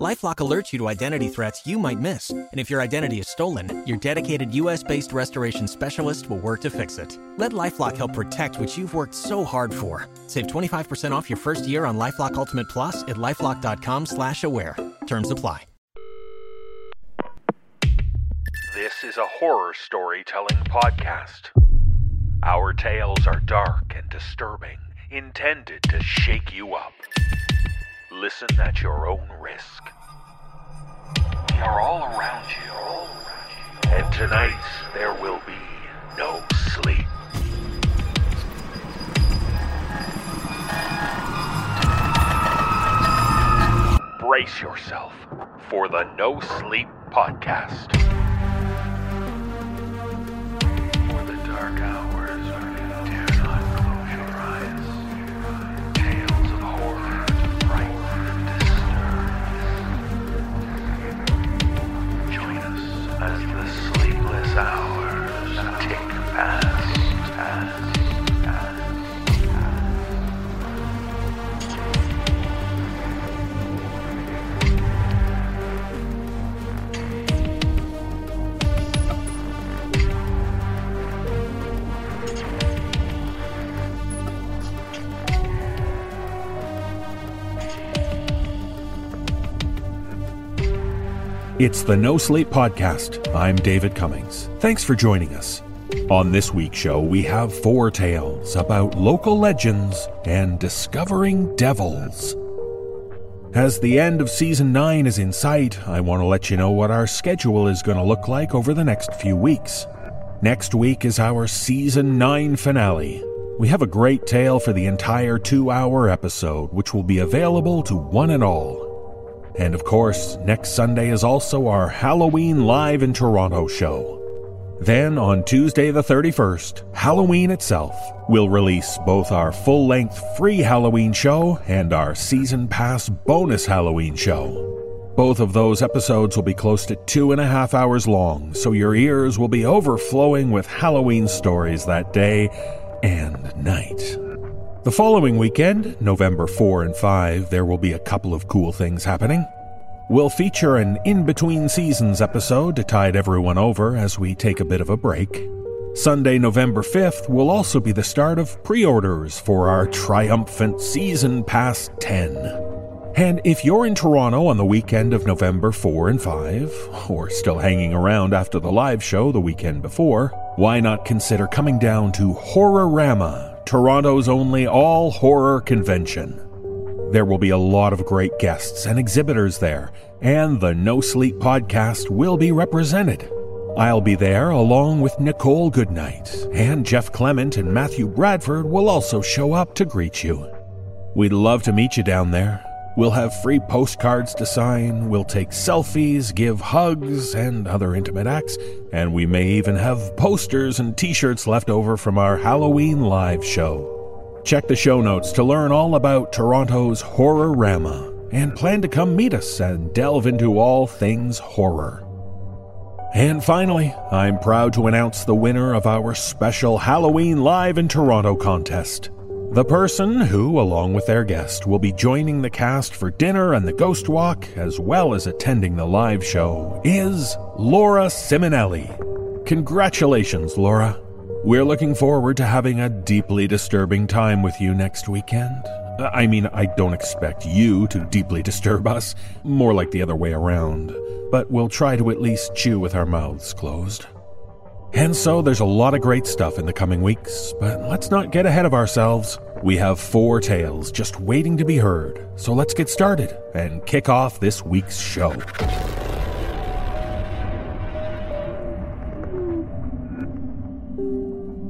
LifeLock alerts you to identity threats you might miss, and if your identity is stolen, your dedicated U.S.-based restoration specialist will work to fix it. Let LifeLock help protect what you've worked so hard for. Save 25% off your first year on LifeLock Ultimate Plus at lifeLock.com/slash-aware. Terms apply. This is a horror storytelling podcast. Our tales are dark and disturbing, intended to shake you up. Listen at your own risk. Are all around you. And tonight there will be no sleep. Brace yourself for the No Sleep Podcast. For the dark hours, It's the No Sleep Podcast. I'm David Cummings. Thanks for joining us. On this week's show, we have four tales about local legends and discovering devils. As the end of season 9 is in sight, I want to let you know what our schedule is going to look like over the next few weeks. Next week is our season 9 finale. We have a great tale for the entire two hour episode, which will be available to one and all. And of course, next Sunday is also our Halloween Live in Toronto show. Then, on Tuesday the 31st, Halloween itself, we'll release both our full length free Halloween show and our season pass bonus Halloween show. Both of those episodes will be close to two and a half hours long, so your ears will be overflowing with Halloween stories that day and night. The following weekend, November 4 and 5, there will be a couple of cool things happening. We'll feature an in between seasons episode to tide everyone over as we take a bit of a break. Sunday, November 5th, will also be the start of pre orders for our triumphant Season Pass 10. And if you're in Toronto on the weekend of November 4 and 5, or still hanging around after the live show the weekend before, why not consider coming down to Horror-Rama, Toronto's only all horror convention? There will be a lot of great guests and exhibitors there, and the No Sleep podcast will be represented. I'll be there along with Nichole Goodnight, and Jeff Clement and Matthew Bradford will also show up to greet you. We'd love to meet you down there. We'll have free postcards to sign, we'll take selfies, give hugs, and other intimate acts, and we may even have posters and t shirts left over from our Halloween live show. Check the show notes to learn all about Toronto's Horror-Rama and plan to come meet us and delve into all things horror. And finally, I'm proud to announce the winner of our special Halloween Live in Toronto contest. The person who, along with their guest, will be joining the cast for dinner and the Ghost Walk, as well as attending the live show, is Laura Simonelli. Congratulations, Laura. We're looking forward to having a deeply disturbing time with you next weekend. I mean, I don't expect you to deeply disturb us, more like the other way around, but we'll try to at least chew with our mouths closed. And so there's a lot of great stuff in the coming weeks, but let's not get ahead of ourselves. We have four tales just waiting to be heard, so let's get started and kick off this week's show.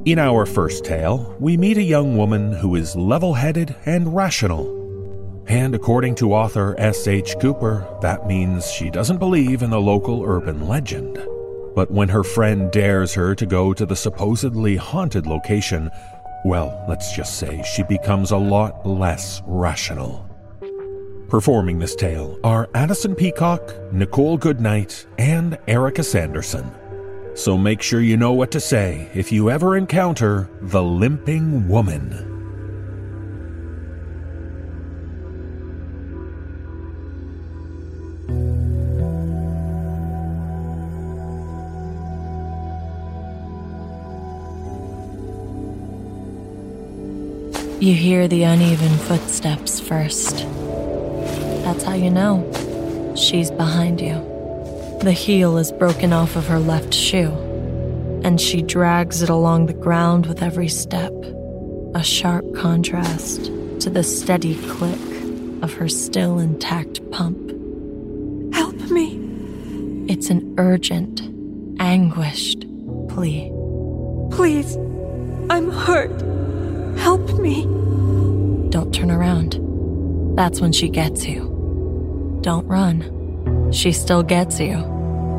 In our first tale, we meet a young woman who is level headed and rational. And according to author S.H. Cooper, that means she doesn't believe in the local urban legend. But when her friend dares her to go to the supposedly haunted location, well, let's just say she becomes a lot less rational. Performing this tale are Addison Peacock, Nichole Goodnight, and Erika Sanderson. So make sure you know what to say if you ever encounter the Limping Woman. You hear the uneven footsteps first. That's how you know she's behind you. The heel is broken off of her left shoe, and she drags it along the ground with every step, a sharp contrast to the steady click of her still intact pump. Help me. It's an urgent, anguished plea. Please. I'm hurt. Help me. Don't turn around. That's when she gets you. Don't run. She still gets you.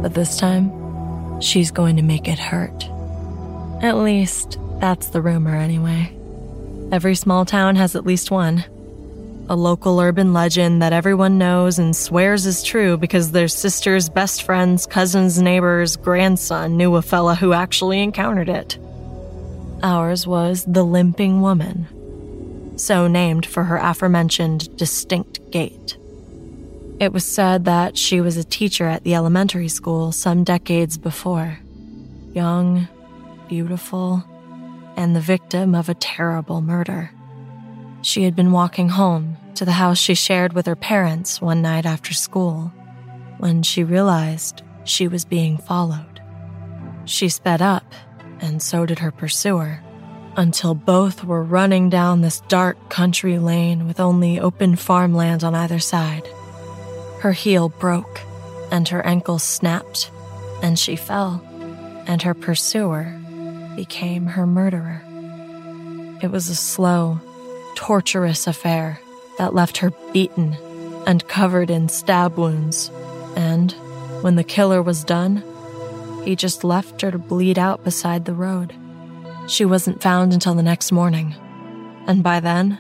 But this time, she's going to make it hurt. At least, that's the rumor anyway. Every small town has at least one. A local urban legend that everyone knows and swears is true because their sister's best friend's cousin's neighbor's grandson knew a fella who actually encountered it. Ours was the Limping Woman, so named for her aforementioned distinct gait. It was said that she was a teacher at the elementary school some decades before. Young, beautiful, and the victim of a terrible murder. She had been walking home to the house she shared with her parents one night after school when she realized she was being followed. She sped up and so did her pursuer, until both were running down this dark country lane with only open farmland on either side. Her heel broke, and her ankle snapped, and she fell, and her pursuer became her murderer. It was a slow, torturous affair that left her beaten and covered in stab wounds, and when the killer was done, he just left her to bleed out beside the road. She wasn't found until the next morning, and by then,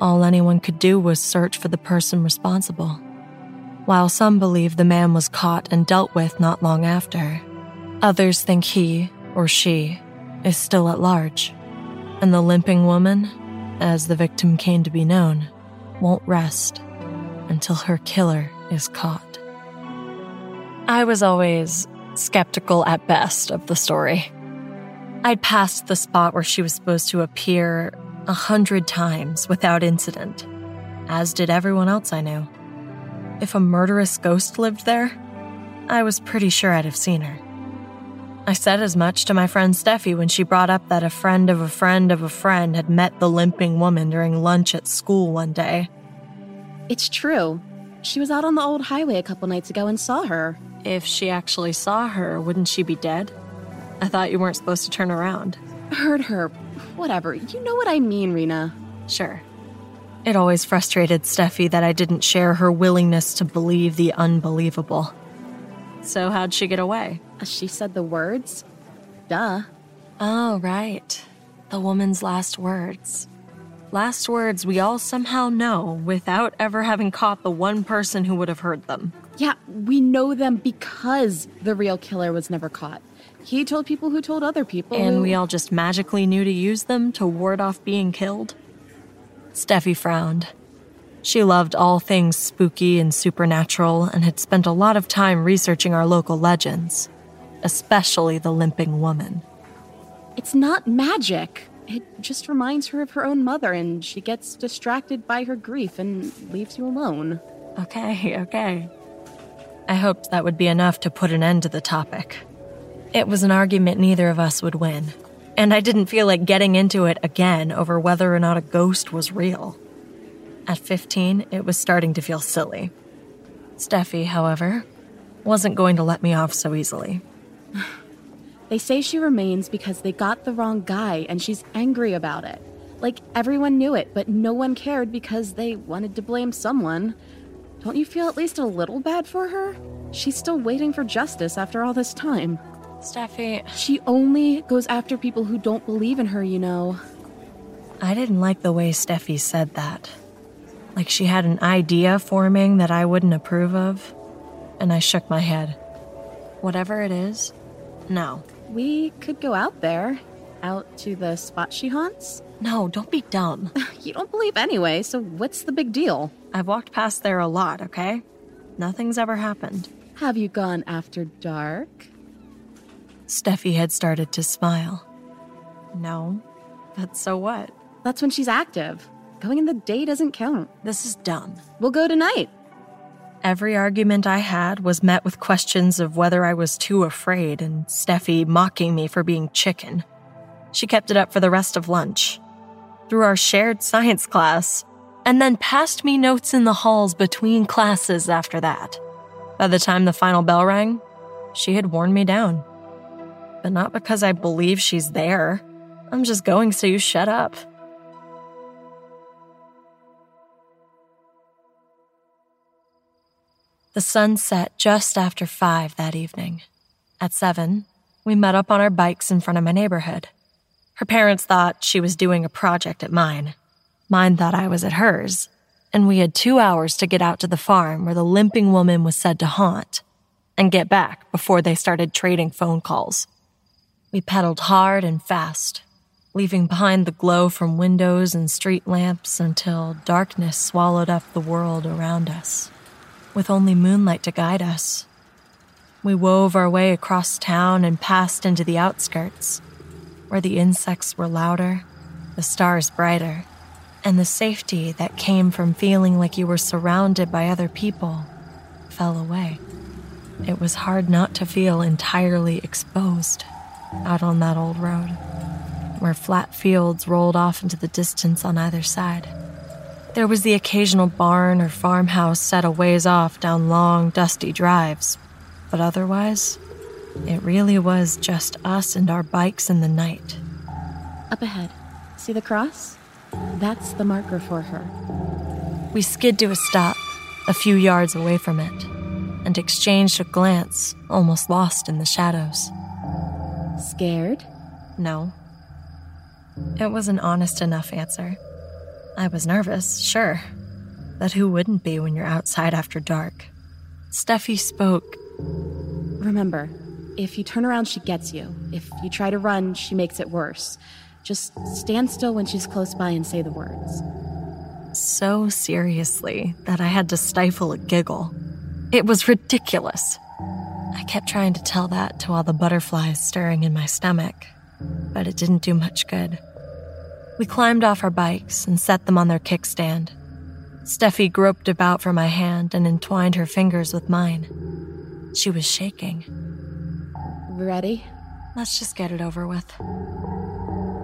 all anyone could do was search for the person responsible. While some believe the man was caught and dealt with not long after, others think he or she is still at large, and the limping woman, as the victim came to be known, won't rest until her killer is caught. I was always skeptical at best of the story. I'd passed the spot where she was supposed to appear a hundred times without incident, as did everyone else I knew. If a murderous ghost lived there, I was pretty sure I'd have seen her. I said as much to my friend Steffi when she brought up that a friend of a friend of a friend had met the limping woman during lunch at school one day. It's true. She was out on the old highway a couple nights ago and saw her. If she actually saw her, wouldn't she be dead? I thought you weren't supposed to turn around. Heard her. Whatever. You know what I mean, Rena. Sure. It always frustrated Steffi that I didn't share her willingness to believe the unbelievable. So, how'd she get away? Uh, she said the words. Duh. Oh, right. The woman's last words. Last words we all somehow know without ever having caught the one person who would have heard them. Yeah, we know them because the real killer was never caught. He told people who told other people. And who- we all just magically knew to use them to ward off being killed? Steffi frowned. She loved all things spooky and supernatural and had spent a lot of time researching our local legends, especially the limping woman. It's not magic. It just reminds her of her own mother, and she gets distracted by her grief and leaves you alone. Okay, okay. I hoped that would be enough to put an end to the topic. It was an argument neither of us would win, and I didn't feel like getting into it again over whether or not a ghost was real. At 15, it was starting to feel silly. Steffi, however, wasn't going to let me off so easily. They say she remains because they got the wrong guy, and she's angry about it. Like everyone knew it, but no one cared because they wanted to blame someone. Don't you feel at least a little bad for her? She's still waiting for justice after all this time. Steffi, She only goes after people who don't believe in her, you know. I didn't like the way Steffi said that. like she had an idea forming that I wouldn't approve of, and I shook my head. Whatever it is, no. We could go out there, out to the spot she haunts. No, don't be dumb. You don't believe anyway, so what's the big deal? I've walked past there a lot, okay? Nothing's ever happened. Have you gone after dark? Steffi had started to smile. No, but so what? That's when she's active. Going in the day doesn't count. This is dumb. We'll go tonight. Every argument I had was met with questions of whether I was too afraid and Steffi mocking me for being chicken. She kept it up for the rest of lunch, through our shared science class, and then passed me notes in the halls between classes after that. By the time the final bell rang, she had worn me down. But not because I believe she's there. I'm just going so you shut up. The sun set just after five that evening. At seven, we met up on our bikes in front of my neighborhood. Her parents thought she was doing a project at mine. Mine thought I was at hers. And we had two hours to get out to the farm where the limping woman was said to haunt and get back before they started trading phone calls. We pedaled hard and fast, leaving behind the glow from windows and street lamps until darkness swallowed up the world around us with only moonlight to guide us. We wove our way across town and passed into the outskirts, where the insects were louder, the stars brighter, and the safety that came from feeling like you were surrounded by other people fell away. It was hard not to feel entirely exposed out on that old road, where flat fields rolled off into the distance on either side. There was the occasional barn or farmhouse set a ways off down long, dusty drives, but otherwise, it really was just us and our bikes in the night. Up ahead. See the cross? That's the marker for her. We skid to a stop, a few yards away from it, and exchanged a glance, almost lost in the shadows. Scared? No. It was an honest enough answer. I was nervous, sure. But who wouldn't be when you're outside after dark? Steffi spoke. Remember, if you turn around, she gets you. If you try to run, she makes it worse. Just stand still when she's close by and say the words. So seriously that I had to stifle a giggle. It was ridiculous. I kept trying to tell that to all the butterflies stirring in my stomach, but it didn't do much good. We climbed off our bikes and set them on their kickstand. Steffi groped about for my hand and entwined her fingers with mine. She was shaking. Ready? Let's just get it over with.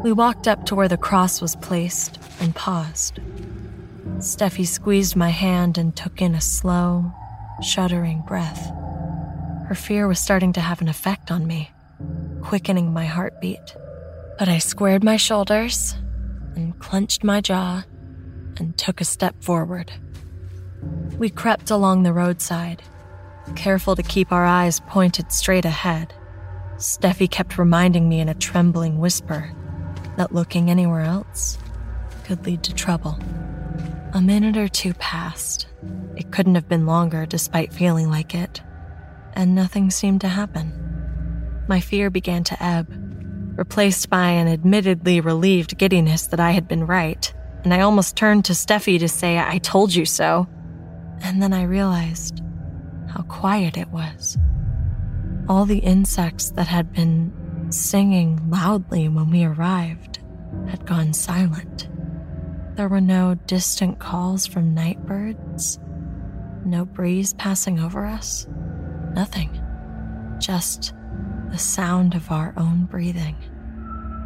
We walked up to where the cross was placed and paused. Steffi squeezed my hand and took in a slow, shuddering breath. Her fear was starting to have an effect on me, quickening my heartbeat. But I squared my shoulders and clenched my jaw and took a step forward. We crept along the roadside, careful to keep our eyes pointed straight ahead. Steffi kept reminding me in a trembling whisper that looking anywhere else could lead to trouble. A minute or two passed. It couldn't have been longer despite feeling like it, and nothing seemed to happen. My fear began to ebb replaced by an admittedly relieved giddiness that I had been right, and I almost turned to Steffi to say, I told you so. And then I realized how quiet it was. All the insects that had been singing loudly when we arrived had gone silent. There were no distant calls from night birds, no breeze passing over us, nothing. Just the sound of our own breathing.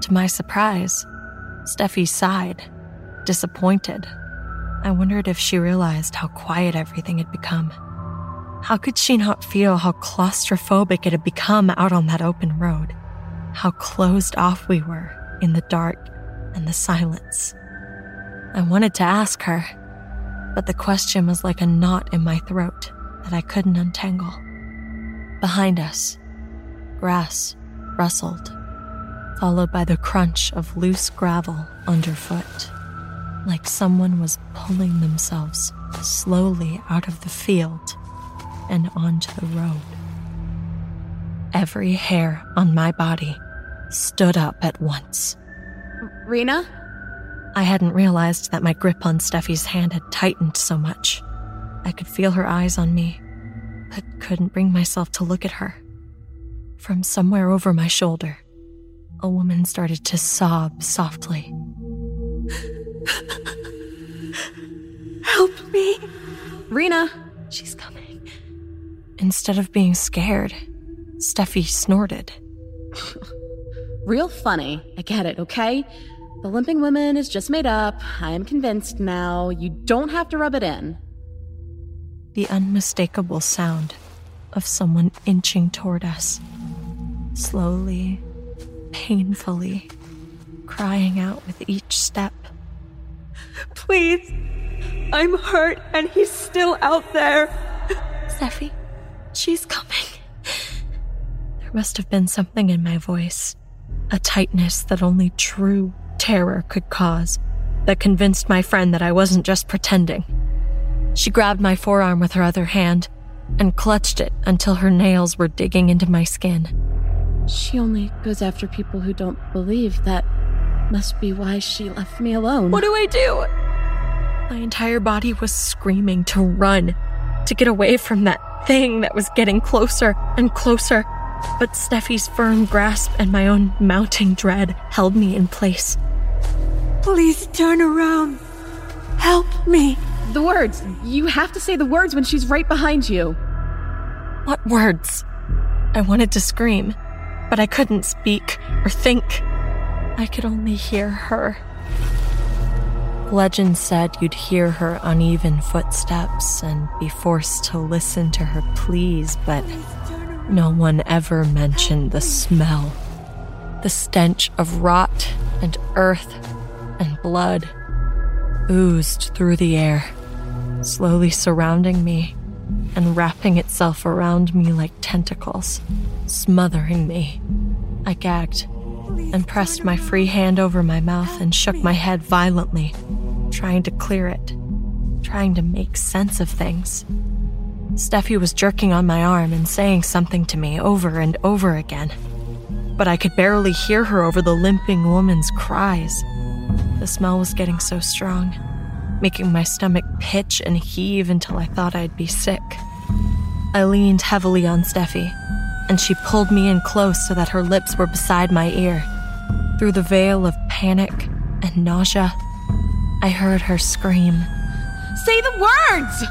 To my surprise, Steffi sighed, disappointed. I wondered if she realized how quiet everything had become. How could she not feel how claustrophobic it had become out on that open road? How closed off we were in the dark and the silence. I wanted to ask her, but the question was like a knot in my throat that I couldn't untangle. Behind us, Grass rustled, followed by the crunch of loose gravel underfoot. like someone was pulling themselves slowly out of the field and onto the road. Every hair on my body stood up at once. Rena? I hadn't realized that my grip on Steffi's hand had tightened so much. I could feel her eyes on me, but couldn't bring myself to look at her. From somewhere over my shoulder, a woman started to sob softly. Help me. Rena! She's coming. Instead of being scared, Steffi snorted. Real funny. I get it, okay? The limping woman is just made up. I am convinced now. You don't have to rub it in. The unmistakable sound of someone inching toward us. Slowly, painfully, crying out with each step. Please. I'm hurt and he's still out there. Steffi, she's coming. There must have been something in my voice, a tightness that only true terror could cause, that convinced my friend that I wasn't just pretending. She grabbed my forearm with her other hand and clutched it until her nails were digging into my skin. She only goes after people who don't believe. That must be why she left me alone. What do I do? My entire body was screaming to run, to get away from that thing that was getting closer and closer. But Steffi's firm grasp and my own mounting dread held me in place. Please turn around. Help me. The words. You have to say the words when she's right behind you. What words? I wanted to scream, but I couldn't speak or think. I could only hear her. Legend said you'd hear her uneven footsteps and be forced to listen to her pleas, but no one ever mentioned the smell. The stench of rot and earth and blood oozed through the air, slowly surrounding me and wrapping itself around me like tentacles, smothering me. I gagged and pressed my free hand over my mouth and shook my head violently, trying to clear it, trying to make sense of things. Steffi was jerking on my arm and saying something to me over and over again, but I could barely hear her over the limping woman's cries. The smell was getting so strong, making my stomach pitch and heave until I thought I'd be sick. I leaned heavily on Steffi, and she pulled me in close so that her lips were beside my ear. Through the veil of panic and nausea, I heard her scream. Say the words!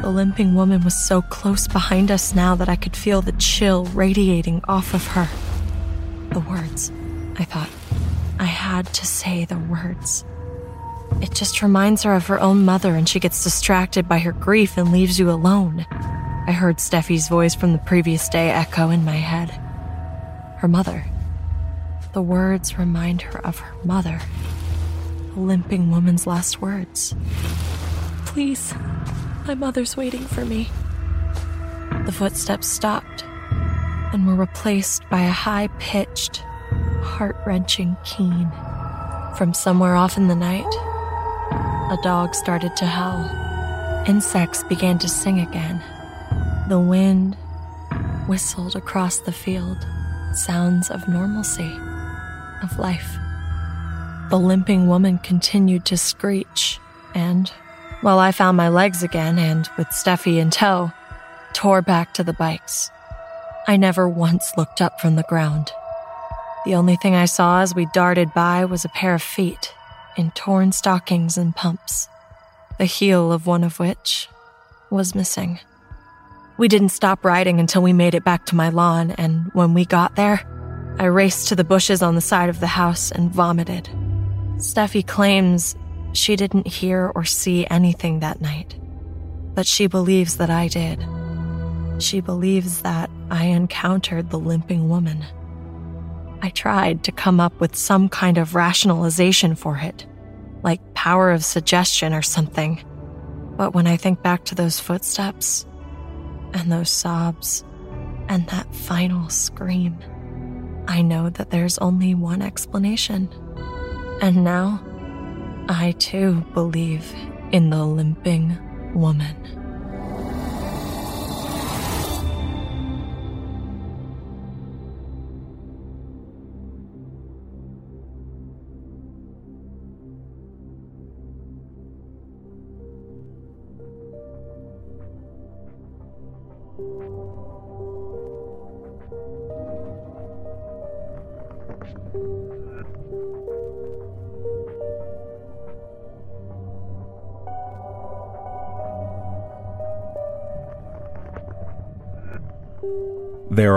The limping woman was so close behind us now that I could feel the chill radiating off of her. The words, I thought. I had to say the words. It just reminds her of her own mother, and she gets distracted by her grief and leaves you alone. I heard Steffi's voice from the previous day echo in my head. Her mother. The words remind her of her mother. The limping woman's last words. Please, my mother's waiting for me. The footsteps stopped and were replaced by a high pitched, heart wrenching keen. From somewhere off in the night, a dog started to howl. Insects began to sing again. The wind whistled across the field, sounds of normalcy, of life. The limping woman continued to screech, and, while I found my legs again and, with Steffi in tow, tore back to the bikes. I never once looked up from the ground. The only thing I saw as we darted by was a pair of feet in torn stockings and pumps, the heel of one of which was missing. We didn't stop riding until we made it back to my lawn, and when we got there, I raced to the bushes on the side of the house and vomited. Steffi claims she didn't hear or see anything that night, but she believes that I did. She believes that I encountered the limping woman. I tried to come up with some kind of rationalization for it, like power of suggestion or something. But when I think back to those footsteps, and those sobs, and that final scream, I know that there's only one explanation. And now, I too believe in the limping woman.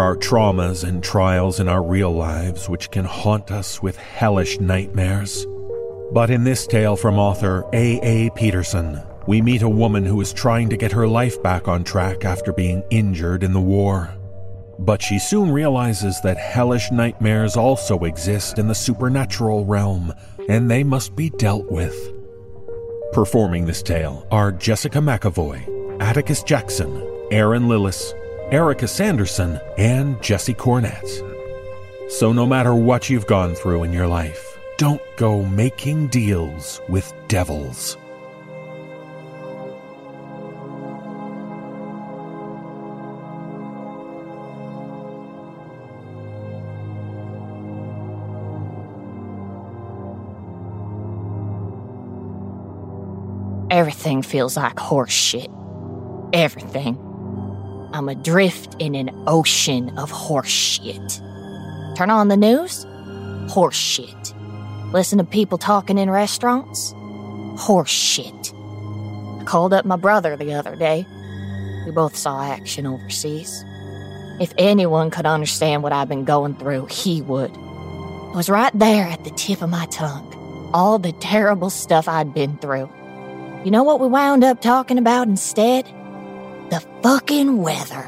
Are traumas and trials in our real lives which can haunt us with hellish nightmares. But in this tale from author A. A. Peterson, we meet a woman who is trying to get her life back on track after being injured in the war. But she soon realizes that hellish nightmares also exist in the supernatural realm, and they must be dealt with. Performing this tale are Jessica McEvoy, Atticus Jackson, Erin Lillis, Erika Sanderson, and Jesse Cornett. So, no matter what you've gone through in your life, don't go making deals with devils. Everything feels like horse shit. Everything. I'm adrift in an ocean of horseshit. Turn on the news? Horseshit. Listen to people talking in restaurants? Horseshit. I called up my brother the other day. We both saw action overseas. If anyone could understand what I've been going through, he would. It was right there at the tip of my tongue. All the terrible stuff I'd been through. You know what we wound up talking about instead? The fucking weather.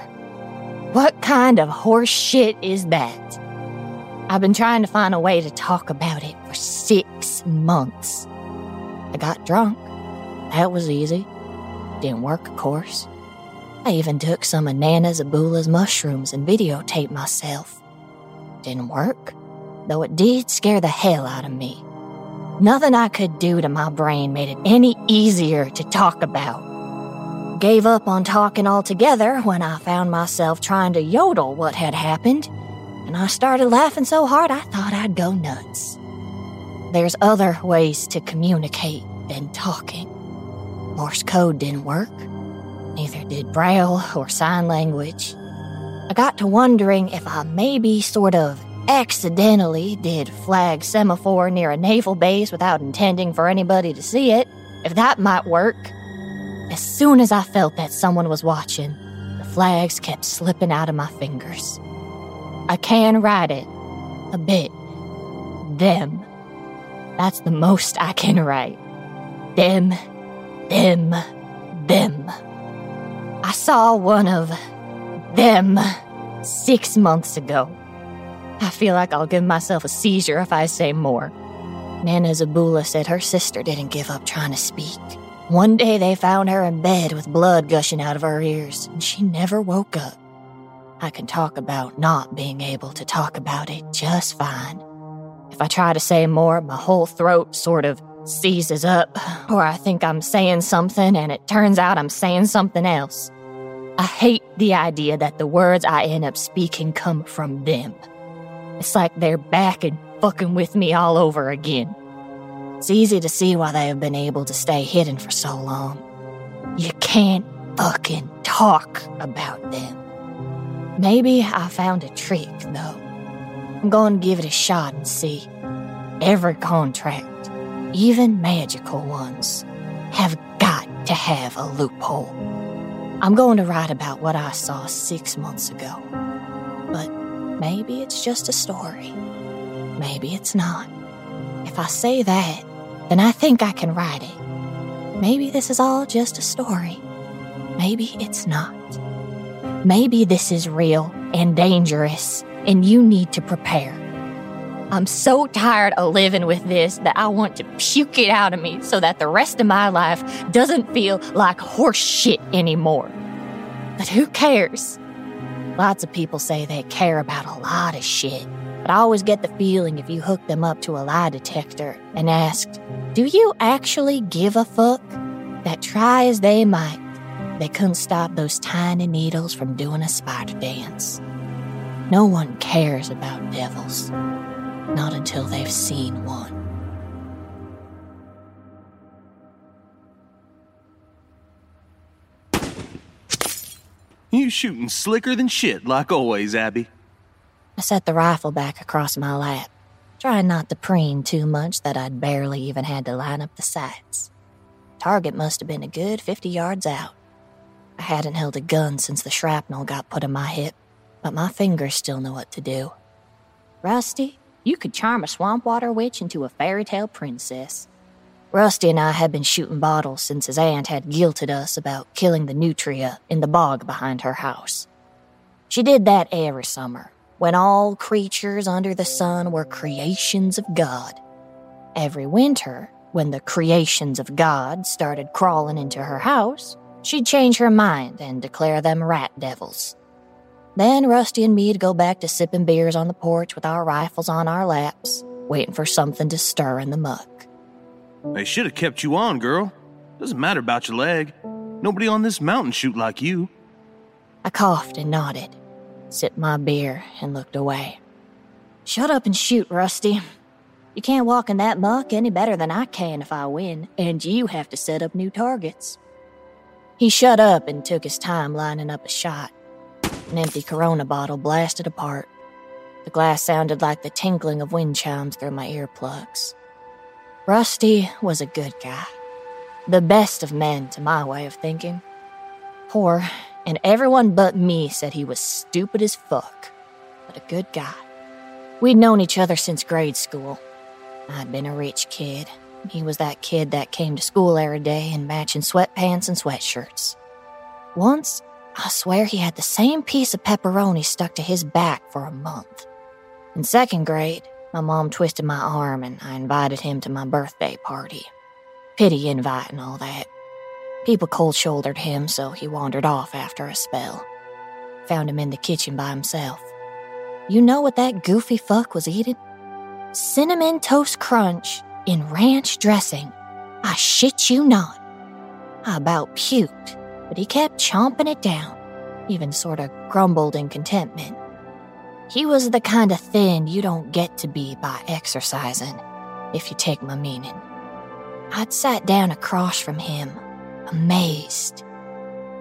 What kind of horse shit is that? I've been trying to find a way to talk about it for six months. I got drunk. That was easy. Didn't work, of course. I even took some of Nana mushrooms and videotaped myself. Didn't work, though it did scare the hell out of me. Nothing I could do to my brain made it any easier to talk about. Gave up on talking altogether when I found myself trying to yodel what had happened, and I started laughing so hard I thought I'd go nuts. There's other ways to communicate than talking. Morse code didn't work, neither did Braille or sign language. I got to wondering if I maybe sort of accidentally did flag semaphore near a naval base without intending for anybody to see it, if that might work. As soon as I felt that someone was watching, the flags kept slipping out of my fingers. I can write it. A bit. Them. That's the most I can write. Them. Them. Them. I saw one of them six months ago. I feel like I'll give myself a seizure if I say more. Nana Zabula said her sister didn't give up trying to speak. One day they found her in bed with blood gushing out of her ears, and she never woke up. I can talk about not being able to talk about it just fine. If I try to say more, my whole throat sort of seizes up, or I think I'm saying something and it turns out I'm saying something else. I hate the idea that the words I end up speaking come from them. It's like they're back and fucking with me all over again. It's easy to see why they have been able to stay hidden for so long. You can't fucking talk about them. Maybe I found a trick, though. I'm going to give it a shot and see. Every contract, even magical ones, have got to have a loophole. I'm going to write about what I saw six months ago. But maybe it's just a story. Maybe it's not. If I say that, then I think I can write it. Maybe this is all just a story. Maybe it's not. Maybe this is real and dangerous, and you need to prepare. I'm so tired of living with this that I want to puke it out of me so that the rest of my life doesn't feel like horse shit anymore. But who cares? Lots of people say they care about a lot of shit, but I always get the feeling if you hook them up to a lie detector and asked, Do you actually give a fuck? That try as they might, they couldn't stop those tiny needles from doing a spider dance. No one cares about devils, not until they've seen one. You shooting slicker than shit, like always, Abby. I set the rifle back across my lap, trying not to preen too much that I'd barely even had to line up the sights. Target must have been a good 50 yards out. I hadn't held a gun since the shrapnel got put in my hip, but my fingers still know what to do. Rusty, you could charm a swamp water witch into a fairy tale princess. Rusty and I had been shooting bottles since his aunt had guilted us about killing the nutria in the bog behind her house. She did that every summer, when all creatures under the sun were creations of God. Every winter, when the creations of God started crawling into her house, she'd change her mind and declare them rat devils. Then Rusty and me'd go back to sipping beers on the porch with our rifles on our laps, waiting for something to stir in the muck. They should have kept you on, girl. Doesn't matter about your leg. Nobody on this mountain shoot like you. I coughed and nodded, sipped my beer, and looked away. Shut up and shoot, Rusty. You can't walk in that muck any better than I can if I win, and you have to set up new targets. He shut up and took his time lining up a shot. An empty Corona bottle blasted apart. The glass sounded like the tinkling of wind chimes through my earplugs. Rusty was a good guy. The best of men, to my way of thinking. Poor, and everyone but me said he was stupid as fuck, but a good guy. We'd known each other since grade school. I'd been a rich kid. He was that kid that came to school every day in matching sweatpants and sweatshirts. Once, I swear he had the same piece of pepperoni stuck to his back for a month. In second grade, my mom twisted my arm and I invited him to my birthday party. Pity invite and all that. People cold shouldered him, so he wandered off after a spell. Found him in the kitchen by himself. You know what that goofy fuck was eating? Cinnamon Toast Crunch in ranch dressing. I shit you not. I about puked, but he kept chomping it down, even sort of grumbled in contentment. He was the kind of thin you don't get to be by exercising, if you take my meaning. I'd sat down across from him, amazed.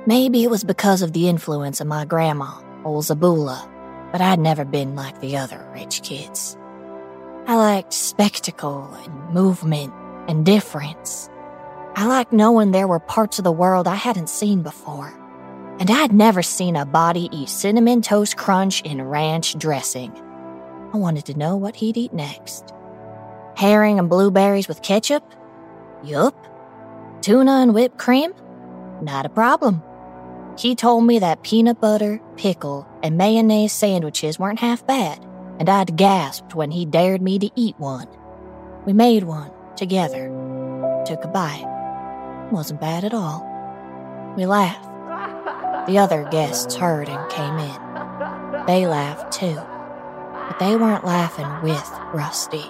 Maybe it was because of the influence of my grandma, old Zabula, but I'd never been like the other rich kids. I liked spectacle and movement and difference. I liked knowing there were parts of the world I hadn't seen before and I'd never seen a body eat cinnamon toast crunch in ranch dressing. I wanted to know what he'd eat next. Herring and blueberries with ketchup? Yup. Tuna and whipped cream? Not a problem. He told me that peanut butter, pickle, and mayonnaise sandwiches weren't half bad, and I'd gasped when he dared me to eat one. We made one together. Took a bite. Wasn't bad at all. We laughed. The other guests heard and came in. They laughed too. But they weren't laughing with Rusty.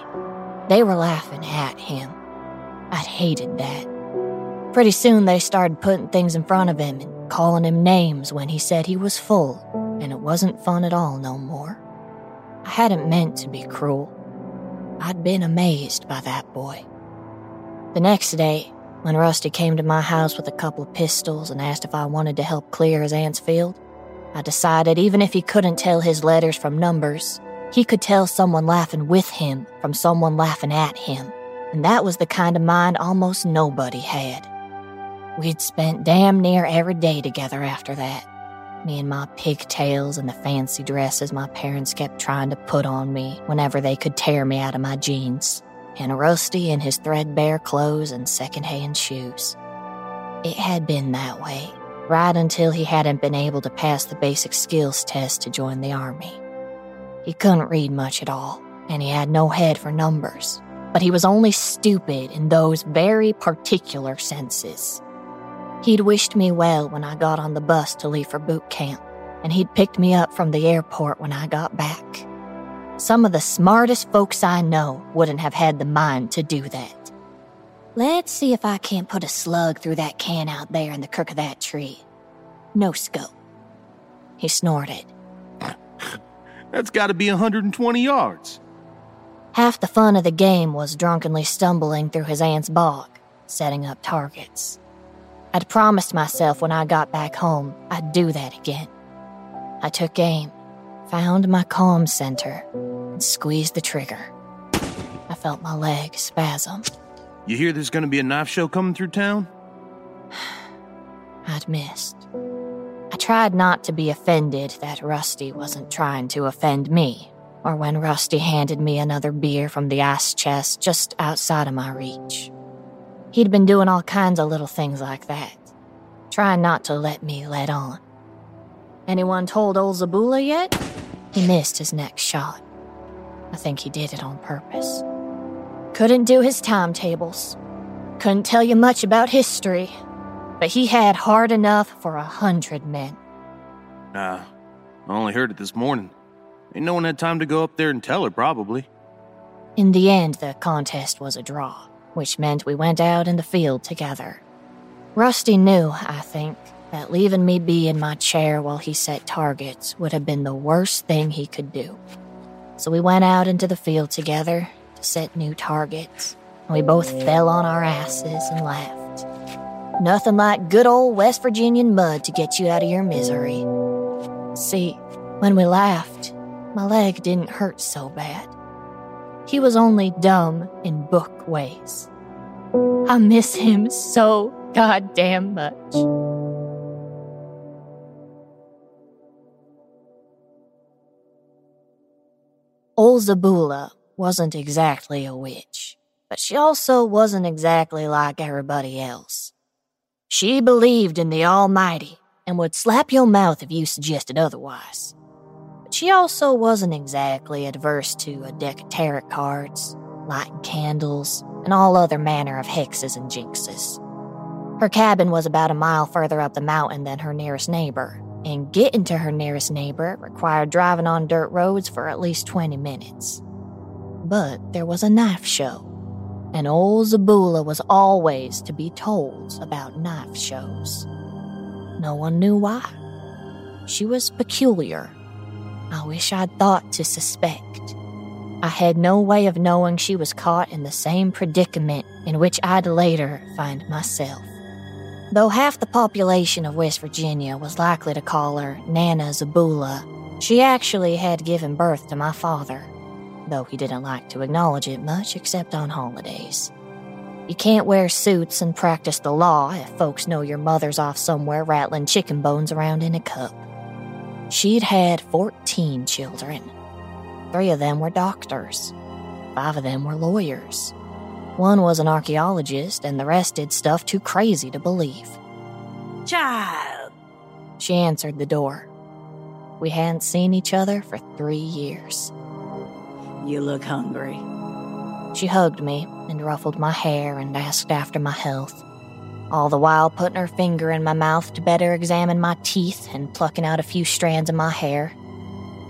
They were laughing at him. I'd hated that. Pretty soon they started putting things in front of him and calling him names when he said he was full, and it wasn't fun at all no more. I hadn't meant to be cruel. I'd been amazed by that boy. The next day, when Rusty came to my house with a couple of pistols and asked if I wanted to help clear his aunt's field, I decided even if he couldn't tell his letters from numbers, he could tell someone laughing with him from someone laughing at him. And that was the kind of mind almost nobody had. We'd spent damn near every day together after that. Me and my pigtails and the fancy dresses my parents kept trying to put on me whenever they could tear me out of my jeans and Rusty in his threadbare clothes and secondhand shoes. It had been that way, right until he hadn't been able to pass the basic skills test to join the army. He couldn't read much at all, and he had no head for numbers, but he was only stupid in those very particular senses. He'd wished me well when I got on the bus to leave for boot camp, and he'd picked me up from the airport when I got back. Some of the smartest folks I know wouldn't have had the mind to do that. Let's see if I can't put a slug through that can out there in the crook of that tree. No scope. He snorted. That's got to be 120 yards. Half the fun of the game was drunkenly stumbling through his aunt's bog, setting up targets. I'd promised myself when I got back home I'd do that again. I took aim, found my calm center, and squeezed the trigger. I felt my leg spasm. You hear there's to be a knife show coming through town? I'd missed. I tried not to be offended that Rusty wasn't trying to offend me, or when Rusty handed me another beer from the ice chest just outside of my reach. He'd been doing all kinds of little things like that, trying not to let me let on. Anyone told old Zabula yet? He missed his next shot. I think he did it on purpose. Couldn't do his timetables. Couldn't tell you much about history, but he had hard enough for a hundred men. Nah, I only heard it this morning. Ain't no one had time to go up there and tell her, probably. In the end, the contest was a draw, which meant we went out in the field together. Rusty knew, I think, that leaving me be in my chair while he set targets would have been the worst thing he could do. So we went out into the field together to set new targets, and we both fell on our asses and laughed. Nothing like good old West Virginian mud to get you out of your misery. See, when we laughed, my leg didn't hurt so bad. He was only dumb in book ways. I miss him so goddamn much. Old Zabula wasn't exactly a witch, but she also wasn't exactly like everybody else. She believed in the Almighty and would slap your mouth if you suggested otherwise. But she also wasn't exactly adverse to a deck of tarot cards, lighting candles, and all other manner of hexes and jinxes. Her cabin was about a mile further up the mountain than her nearest neighbor, and getting to her nearest neighbor required driving on dirt roads for at least 20 minutes. But there was a knife show, and old Zabula was always to be told about knife shows. No one knew why. She was peculiar. I wish I'd thought to suspect. I had no way of knowing she was caught in the same predicament in which I'd later find myself. Though half the population of West Virginia was likely to call her Nana Zabula, she actually had given birth to my father, though he didn't like to acknowledge it much except on holidays. You can't wear suits and practice the law if folks know your mother's off somewhere rattling chicken bones around in a cup. She'd had 14 children. Three of them were doctors, five of them were lawyers. One was an archaeologist, and the rest did stuff too crazy to believe. Child, She answered the door. We hadn't seen each other for three years. you look hungry. She hugged me and ruffled my hair and asked after my health, all the while putting her finger in my mouth to better examine my teeth and plucking out a few strands of my hair.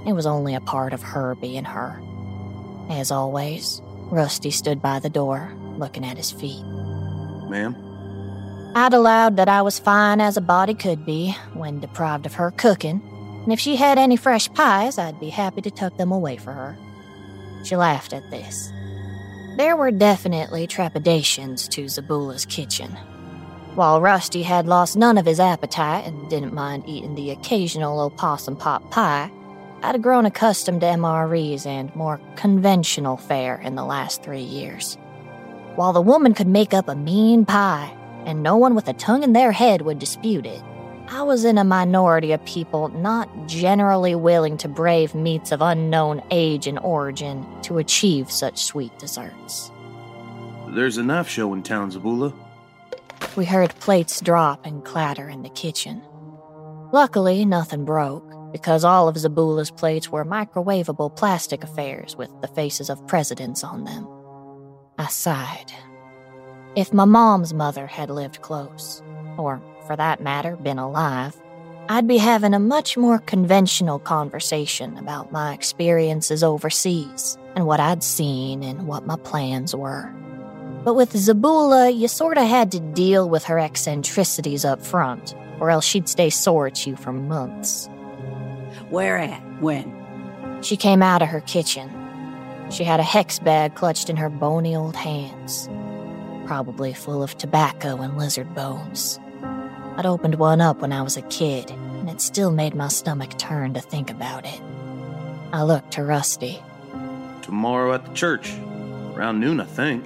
It was only a part of her being her. As always, Rusty stood by the door, looking at his feet. Ma'am? I'd allowed that I was fine as a body could be when deprived of her cooking, and if she had any fresh pies, I'd be happy to tuck them away for her. She laughed at this. There were definitely trepidations to Zabula's kitchen. While Rusty had lost none of his appetite and didn't mind eating the occasional opossum pot pie, I'd grown accustomed to MREs and more conventional fare in the last three years. While the woman could make up a mean pie, and no one with a tongue in their head would dispute it, I was in a minority of people not generally willing to brave meats of unknown age and origin to achieve such sweet desserts. There's knife show in town, Zabula. We heard plates drop and clatter in the kitchen. Luckily, nothing broke, because all of Zabula's plates were microwavable plastic affairs with the faces of presidents on them. I sighed. If my mom's mother had lived close, or for that matter, been alive, I'd be having a much more conventional conversation about my experiences overseas and what I'd seen and what my plans were. But with Zabula, you sorta had to deal with her eccentricities up front, or else she'd stay sore at you for months. Where at? When? She came out of her kitchen. She had a hex bag clutched in her bony old hands, probably full of tobacco and lizard bones. I'd opened one up when I was a kid, and it still made my stomach turn to think about it. I looked to Rusty. Tomorrow at the church. Around noon, I think.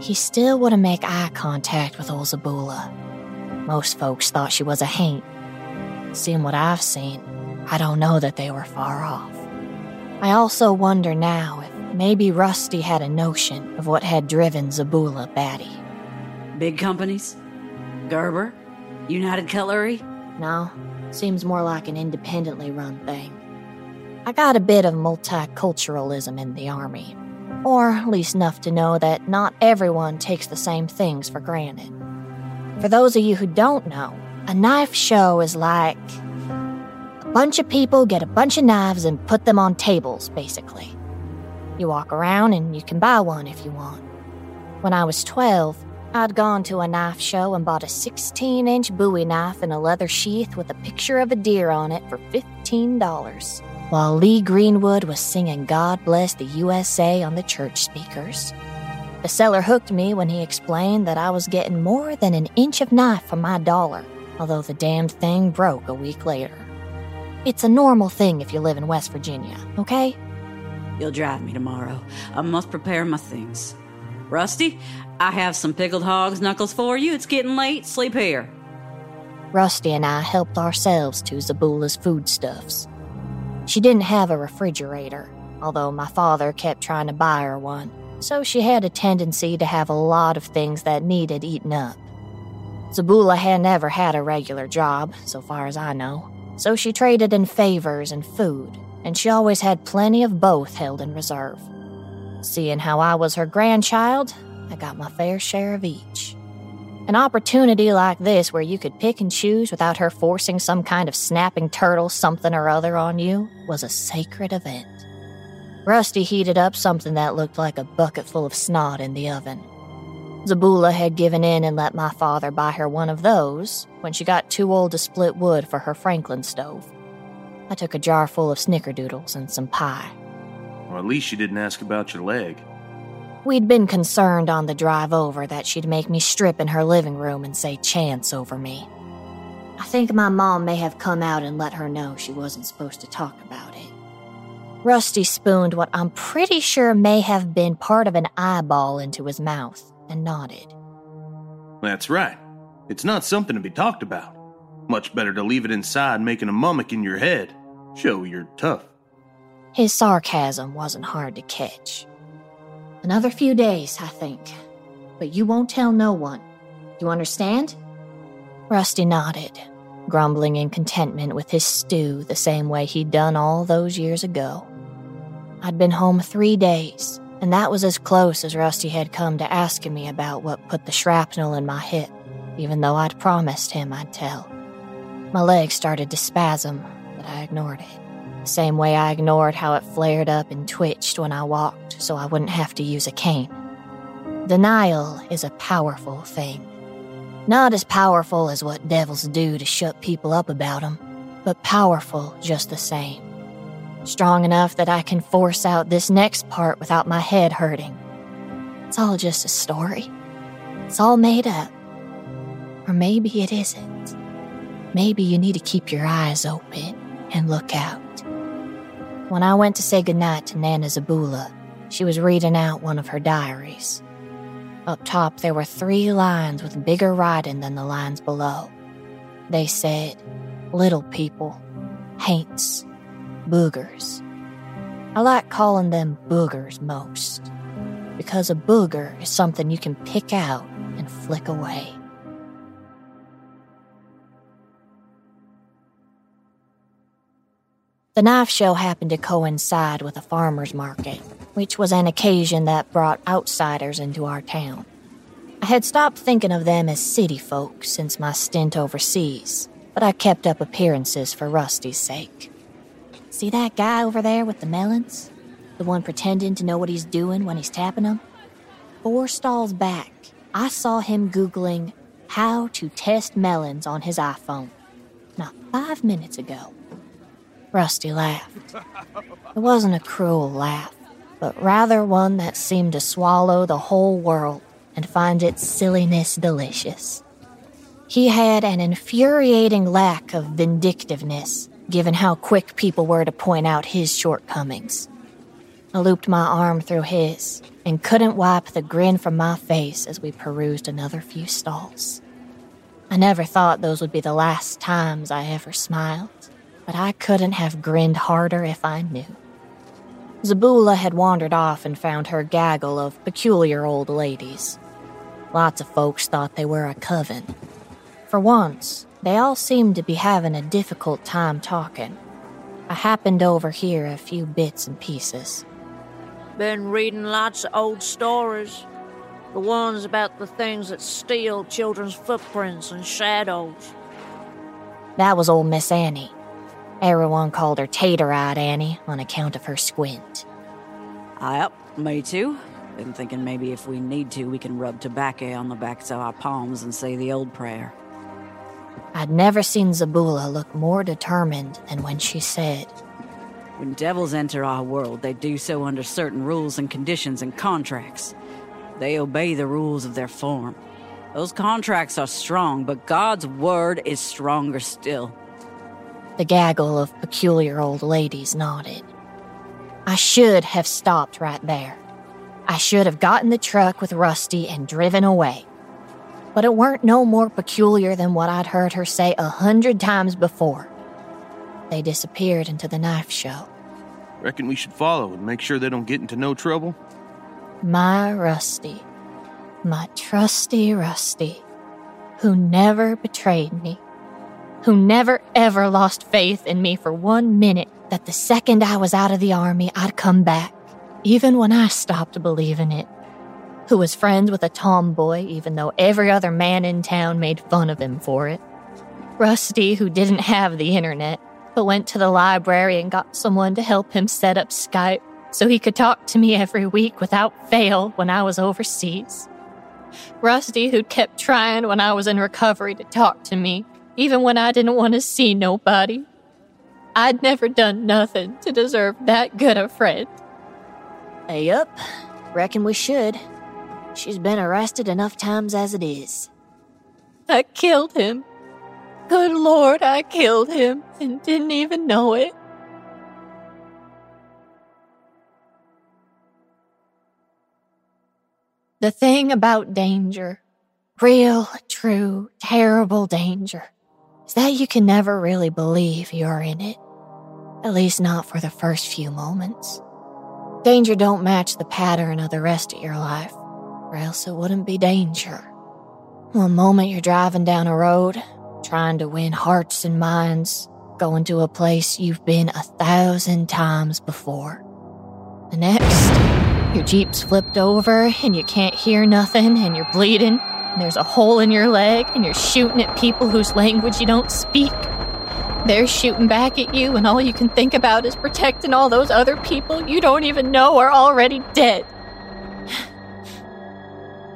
He still wouldn't make eye contact with old Zabula. Most folks thought she was a haint. Seeing what I've seen, I don't know that they were far off. I also wonder now if maybe Rusty had a notion of what had driven Zabula batty. Big companies? Gerber? United Cutlery? No, seems more like an independently run thing. I got a bit of multiculturalism in the Army, or at least enough to know that not everyone takes the same things for granted. For those of you who don't know, a knife show is like a bunch of people get a bunch of knives and put them on tables, basically. You walk around and you can buy one if you want. When I was 12, I'd gone to a knife show and bought a 16 inch bowie knife in a leather sheath with a picture of a deer on it for $15, while Lee Greenwood was singing God Bless the USA on the church speakers. The seller hooked me when he explained that I was getting more than an inch of knife for my dollar, although the damned thing broke a week later. It's a normal thing if you live in West Virginia, okay? You'll drive me tomorrow. I must prepare my things. Rusty, I have some pickled hog's knuckles for you. It's getting late. Sleep here. Rusty and I helped ourselves to Zabula's foodstuffs. She didn't have a refrigerator, although my father kept trying to buy her one, so she had a tendency to have a lot of things that needed eaten up. Zabula had never had a regular job, so far as I know, so she traded in favors and food, and she always had plenty of both held in reserve. Seeing how I was her grandchild, I got my fair share of each. An opportunity like this, where you could pick and choose without her forcing some kind of snapping turtle something or other on you, was a sacred event. Rusty heated up something that looked like a bucket full of snot in the oven. Zabula had given in and let my father buy her one of those when she got too old to split wood for her Franklin stove. I took a jar full of snickerdoodles and some pie. Or at least she didn't ask about your leg. We'd been concerned on the drive over that she'd make me strip in her living room and say chance over me. I think my mom may have come out and let her know she wasn't supposed to talk about it. Rusty spooned what I'm pretty sure may have been part of an eyeball into his mouth and nodded. That's right. It's not something to be talked about. Much better to leave it inside making a mummick in your head. Show you're tough. His sarcasm wasn't hard to catch. Another few days, I think. But you won't tell no one. You understand? Rusty nodded, grumbling in contentment with his stew the same way he'd done all those years ago. I'd been home three days, and that was as close as Rusty had come to asking me about what put the shrapnel in my hip, even though I'd promised him I'd tell. My leg started to spasm, but I ignored it. Same way I ignored how it flared up and twitched when I walked so I wouldn't have to use a cane. Denial is a powerful thing. Not as powerful as what devils do to shut people up about them, but powerful just the same. Strong enough that I can force out this next part without my head hurting. It's all just a story. It's all made up. Or maybe it isn't. Maybe you need to keep your eyes open and look out. When I went to say goodnight to Nana Zabula, she was reading out one of her diaries. Up top, there were three lines with bigger writing than the lines below. They said, Little people, haints, boogers. I like calling them boogers most, because a booger is something you can pick out and flick away. The knife show happened to coincide with a farmer's market, which was an occasion that brought outsiders into our town. I had stopped thinking of them as city folk since my stint overseas, but I kept up appearances for Rusty's sake. See that guy over there with the melons? The one pretending to know what he's doing when he's tapping them? Four stalls back, I saw him Googling how to test melons on his iPhone. Not five minutes ago. Rusty laughed. It wasn't a cruel laugh, but rather one that seemed to swallow the whole world and find its silliness delicious. He had an infuriating lack of vindictiveness, given how quick people were to point out his shortcomings. I looped my arm through his and couldn't wipe the grin from my face as we perused another few stalls. I never thought those would be the last times I ever smiled, but I couldn't have grinned harder if I knew. Zabula had wandered off and found her gaggle of peculiar old ladies. Lots of folks thought they were a coven. For once, they all seemed to be having a difficult time talking. I happened to overhear a few bits and pieces. Been reading lots of old stories. The ones about the things that steal children's footprints and shadows. That was old Miss Annie. Everyone called her Tater Eyed Annie on account of her squint. Yep, me too. Been thinking maybe if we need to, we can rub tobacco on the backs of our palms and say the old prayer. I'd never seen Zabula look more determined than when she said, When devils enter our world, they do so under certain rules and conditions and contracts. They obey the rules of their form. Those contracts are strong, but God's word is stronger still. The gaggle of peculiar old ladies nodded. I should have stopped right there. I should have gotten the truck with Rusty and driven away. But it weren't no more peculiar than what I'd heard her say a hundred times before. They disappeared into the knife show. Reckon we should follow and make sure they don't get into no trouble? My Rusty, my trusty Rusty, who never betrayed me, who never ever lost faith in me for one minute that the second I was out of the army I'd come back, even when I stopped believing it, who was friends with a tomboy even though every other man in town made fun of him for it. Rusty, who didn't have the internet, but went to the library and got someone to help him set up Skype so he could talk to me every week without fail when I was overseas. Rusty, who kept trying when I was in recovery to talk to me, even when I didn't want to see nobody. I'd never done nothing to deserve that good a friend. Hey, up. Reckon we should. She's been arrested enough times as it is. I killed him. Good Lord, I killed him and didn't even know it. The thing about danger, real, true, terrible danger, is that you can never really believe you're in it. At least not for the first few moments. Danger don't match the pattern of the rest of your life, or else it wouldn't be danger. One moment you're driving down a road, trying to win hearts and minds, going to a place you've been a thousand times before. The next, your Jeep's flipped over and you can't hear nothing and you're bleeding, and there's a hole in your leg and you're shooting at people whose language you don't speak. They're shooting back at you, and all you can think about is protecting all those other people you don't even know are already dead.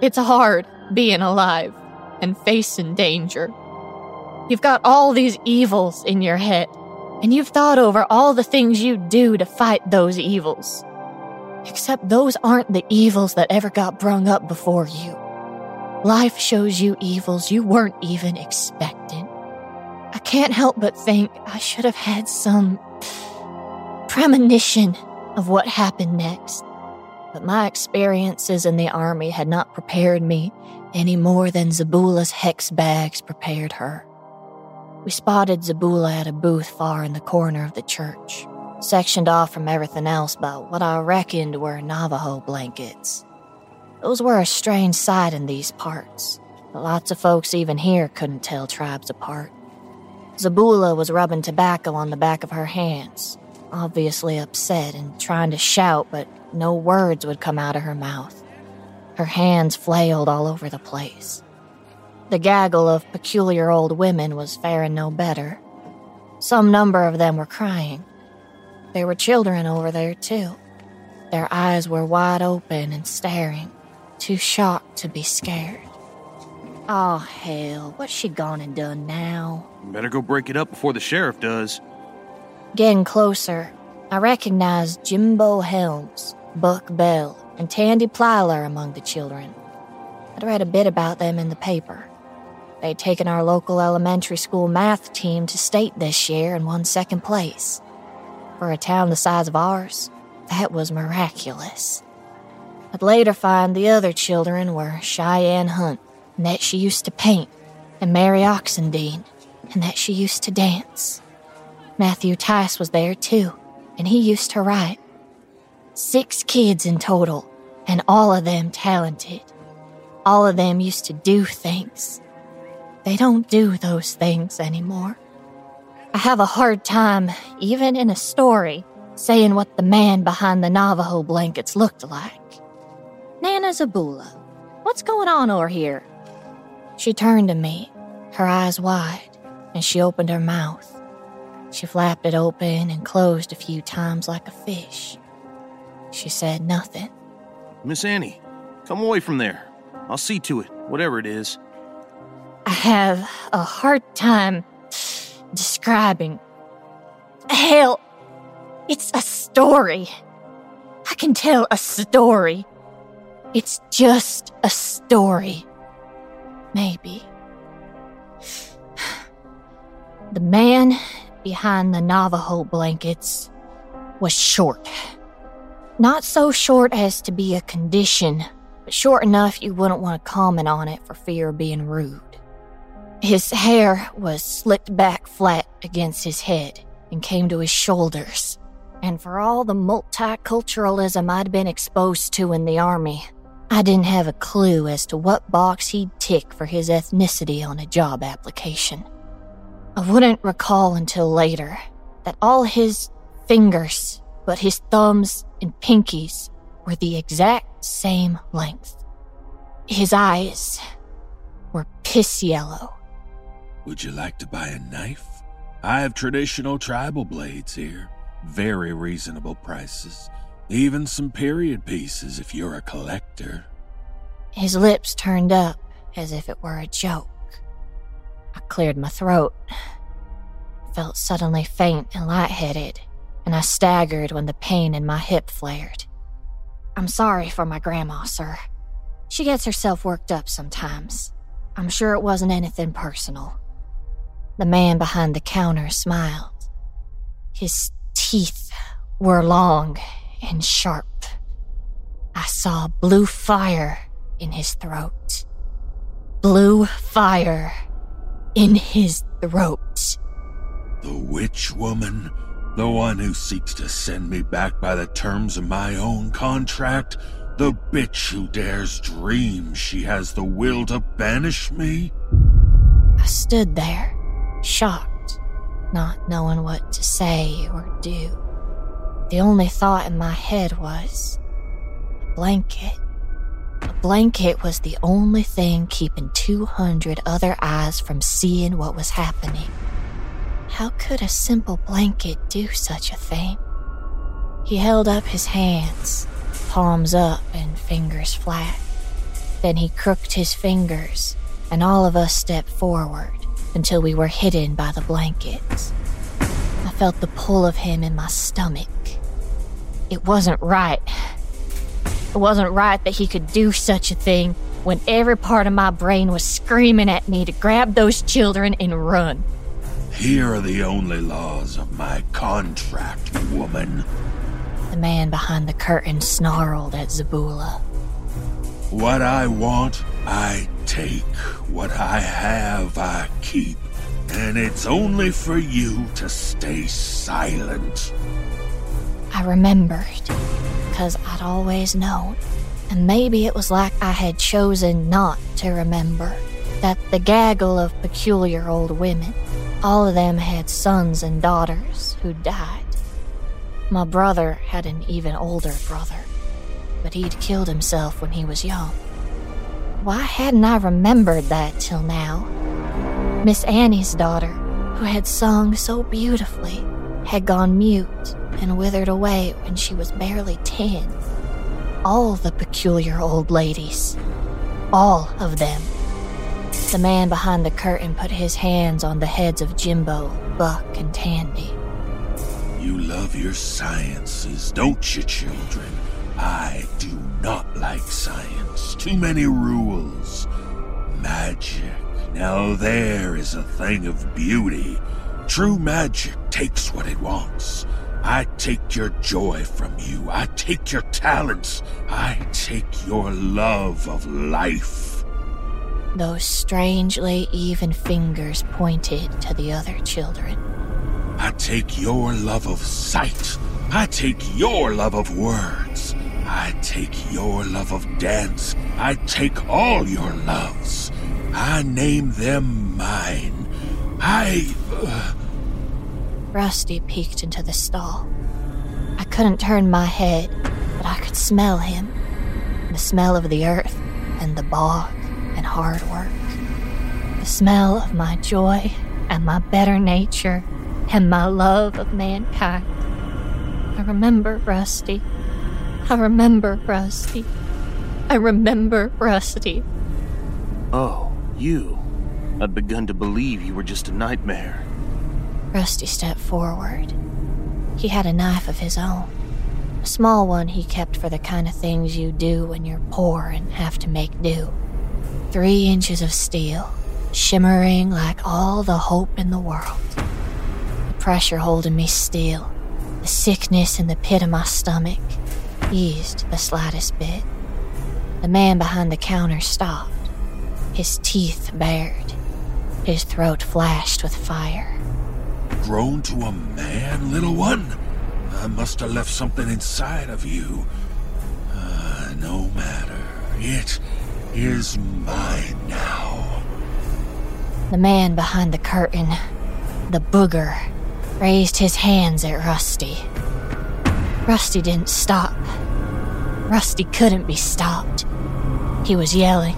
It's hard being alive and facing danger. You've got all these evils in your head, and you've thought over all the things you'd do to fight those evils. Except those aren't the evils that ever got brung up before you. Life shows you evils you weren't even expecting. I can't help but think I should have had some premonition of what happened next. But my experiences in the army had not prepared me any more than Zabula's hex bags prepared her. We spotted Zabula at a booth far in the corner of the church, sectioned off from everything else by what I reckoned were Navajo blankets. Those were a strange sight in these parts, lots of folks even here couldn't tell tribes apart. Zabula was rubbing tobacco on the back of her hands, obviously upset and trying to shout, but no words would come out of her mouth. Her hands flailed all over the place. The gaggle of peculiar old women was faring no better. Some number of them were crying. There were children over there, too. Their eyes were wide open and staring, too shocked to be scared. Oh, hell, what's she gone and done now? Better go break it up before the sheriff does. Getting closer, I recognized Jimbo Helms, Buck Bell, and Tandy Plyler among the children. I'd read a bit about them in the paper. They'd taken our local elementary school math team to state this year and won second place. For a town the size of ours, that was miraculous. I'd later find the other children were Cheyenne Hunt, and that she used to paint, and Mary Oxendine, and that she used to dance. Matthew Tice was there too, and he used to write. Six kids in total, and all of them talented. All of them used to do things. They don't do those things anymore. I have a hard time, even in a story, saying what the man behind the Navajo blankets looked like. Nana Zabula, what's going on over here? She turned to me, her eyes wide, and she opened her mouth. She flapped it open and closed a few times like a fish. She said nothing. Miss Annie, come away from there. I'll see to it, whatever it is. I have a hard time describing. Hell, it's a story. I can tell a story. It's just a story. Maybe. The man behind the Navajo blankets was short. Not so short as to be a condition, but short enough you wouldn't want to comment on it for fear of being rude. His hair was slicked back flat against his head and came to his shoulders. And for all the multiculturalism I'd been exposed to in the army, I didn't have a clue as to what box he'd tick for his ethnicity on a job application. I wouldn't recall until later that all his fingers, but his thumbs and pinkies, were the exact same length. His eyes were piss yellow. Would you like to buy a knife? I have traditional tribal blades here. Very reasonable prices. Even some period pieces if you're a collector. His lips turned up as if it were a joke. I cleared my throat. Felt suddenly faint and lightheaded, and I staggered when the pain in my hip flared. I'm sorry for my grandma, sir. She gets herself worked up sometimes. I'm sure it wasn't anything personal. The man behind the counter smiled. His teeth were long and sharp. I saw blue fire in his throat. Blue fire in his throat. The witch woman? The one who seeks to send me back by the terms of my own contract? The bitch who dares dream she has the will to banish me? I stood there, shocked, not knowing what to say or do. The only thought in my head was blanket. A blanket was the only thing keeping 200 other eyes from seeing what was happening. How could a simple blanket do such a thing? He held up his hands, palms up and fingers flat. Then he crooked his fingers, and all of us stepped forward until we were hidden by the blankets. I felt the pull of him in my stomach. It wasn't right. It wasn't right that he could do such a thing when every part of my brain was screaming at me to grab those children and run. Here are the only laws of my contract, woman. The man behind the curtain snarled at Zabula. What I want, I take. What I have, I keep. And it's only for you to stay silent. I remembered, because I'd always known, and maybe it was like I had chosen not to remember, that the gaggle of peculiar old women, all of them had sons and daughters who died. My brother had an even older brother, but he'd killed himself when he was young. Why hadn't I remembered that till now? Miss Annie's daughter, who had sung so beautifully, had gone mute and withered away when she was barely ten. All the peculiar old ladies. All of them. The man behind the curtain put his hands on the heads of Jimbo, Buck, and Tandy. You love your sciences, don't you, children? I do not like science. Too many rules. Magic. Now there is a thing of beauty. True magic takes what it wants. I take your joy from you. I take your talents. I take your love of life. Those strangely even fingers pointed to the other children. I take your love of sight. I take your love of words. I take your love of dance. I take all your loves. I name them mine. I. Uh... Rusty peeked into the stall. I couldn't turn my head, but I could smell him. The smell of the earth and the bog and hard work. The smell of my joy and my better nature and my love of mankind. I remember Rusty. I remember Rusty. I remember Rusty. Oh, you. I'd begun to believe you were just a nightmare. Rusty stepped forward. He had a knife of his own. A small one he kept for the kind of things you do when you're poor and have to make do. Three inches of steel, shimmering like all the hope in the world. The pressure holding me still, the sickness in the pit of my stomach, eased the slightest bit. The man behind the counter stopped, his teeth bared, his throat flashed with fire. Grown to a man, little one? I must have left something inside of you. Uh, no matter. It is mine now. The man behind the curtain, the booger, raised his hands at Rusty. Rusty didn't stop. Rusty couldn't be stopped. He was yelling,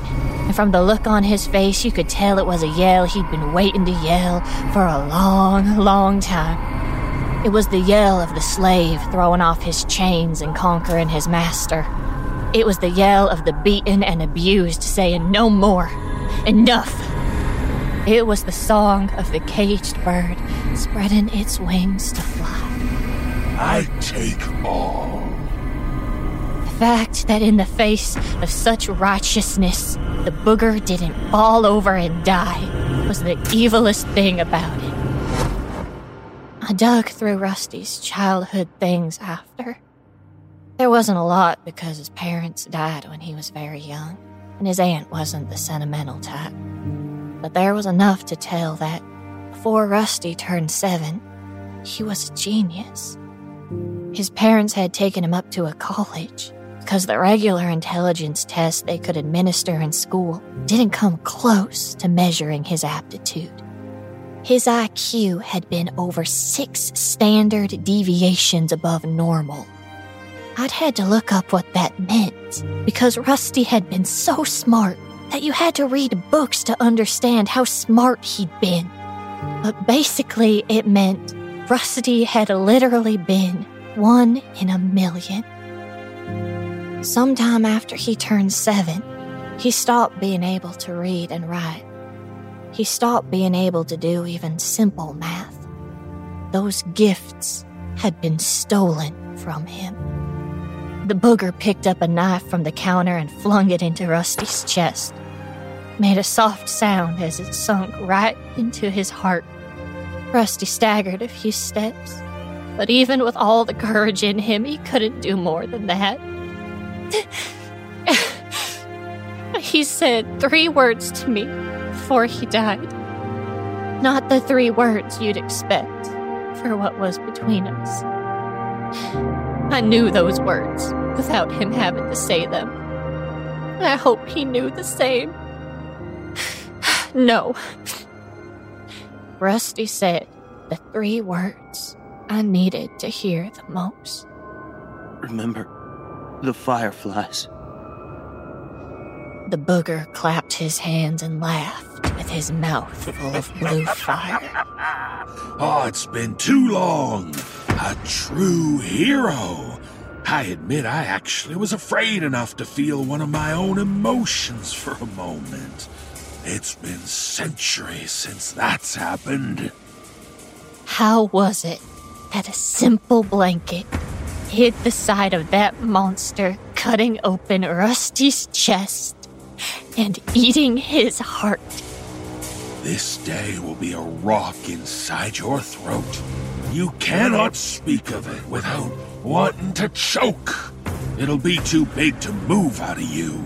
and from the look on his face, you could tell it was a yell he'd been waiting to yell for a long, long time. It was the yell of the slave throwing off his chains and conquering his master. It was the yell of the beaten and abused saying, No more. Enough. It was the song of the caged bird spreading its wings to fly. I take all. The fact that in the face of such righteousness, the booger didn't fall over and die was the evilest thing about it. I dug through Rusty's childhood things after. There wasn't a lot because his parents died when he was very young, and his aunt wasn't the sentimental type. But there was enough to tell that before Rusty turned seven, he was a genius. His parents had taken him up to a college because the regular intelligence test they could administer in school didn't come close to measuring his aptitude. His IQ had been over six standard deviations above normal. I'd had to look up what that meant because Rusty had been so smart that you had to read books to understand how smart he'd been. But basically, it meant Rusty had literally been one in a million. Sometime after he turned seven, he stopped being able to read and write. He stopped being able to do even simple math. Those gifts had been stolen from him. The booger picked up a knife from the counter and flung it into Rusty's chest. Made a soft sound as it sunk right into his heart. Rusty staggered a few steps, but even with all the courage in him, he couldn't do more than that. he said three words to me before he died. Not the three words you'd expect for what was between us. I knew those words without him having to say them. I hope he knew the same. no. Rusty said the three words I needed to hear the most. Remember the fireflies. The booger clapped his hands and laughed with his mouth full of blue fire. Oh, it's been too long. A true hero. I admit I actually was afraid enough to feel one of my own emotions for a moment. It's been centuries since that's happened. How was it that a simple blanket hid the side of that monster, cutting open Rusty's chest and eating his heart? This day will be a rock inside your throat. You cannot speak of it without wanting to choke. It'll be too big to move out of you.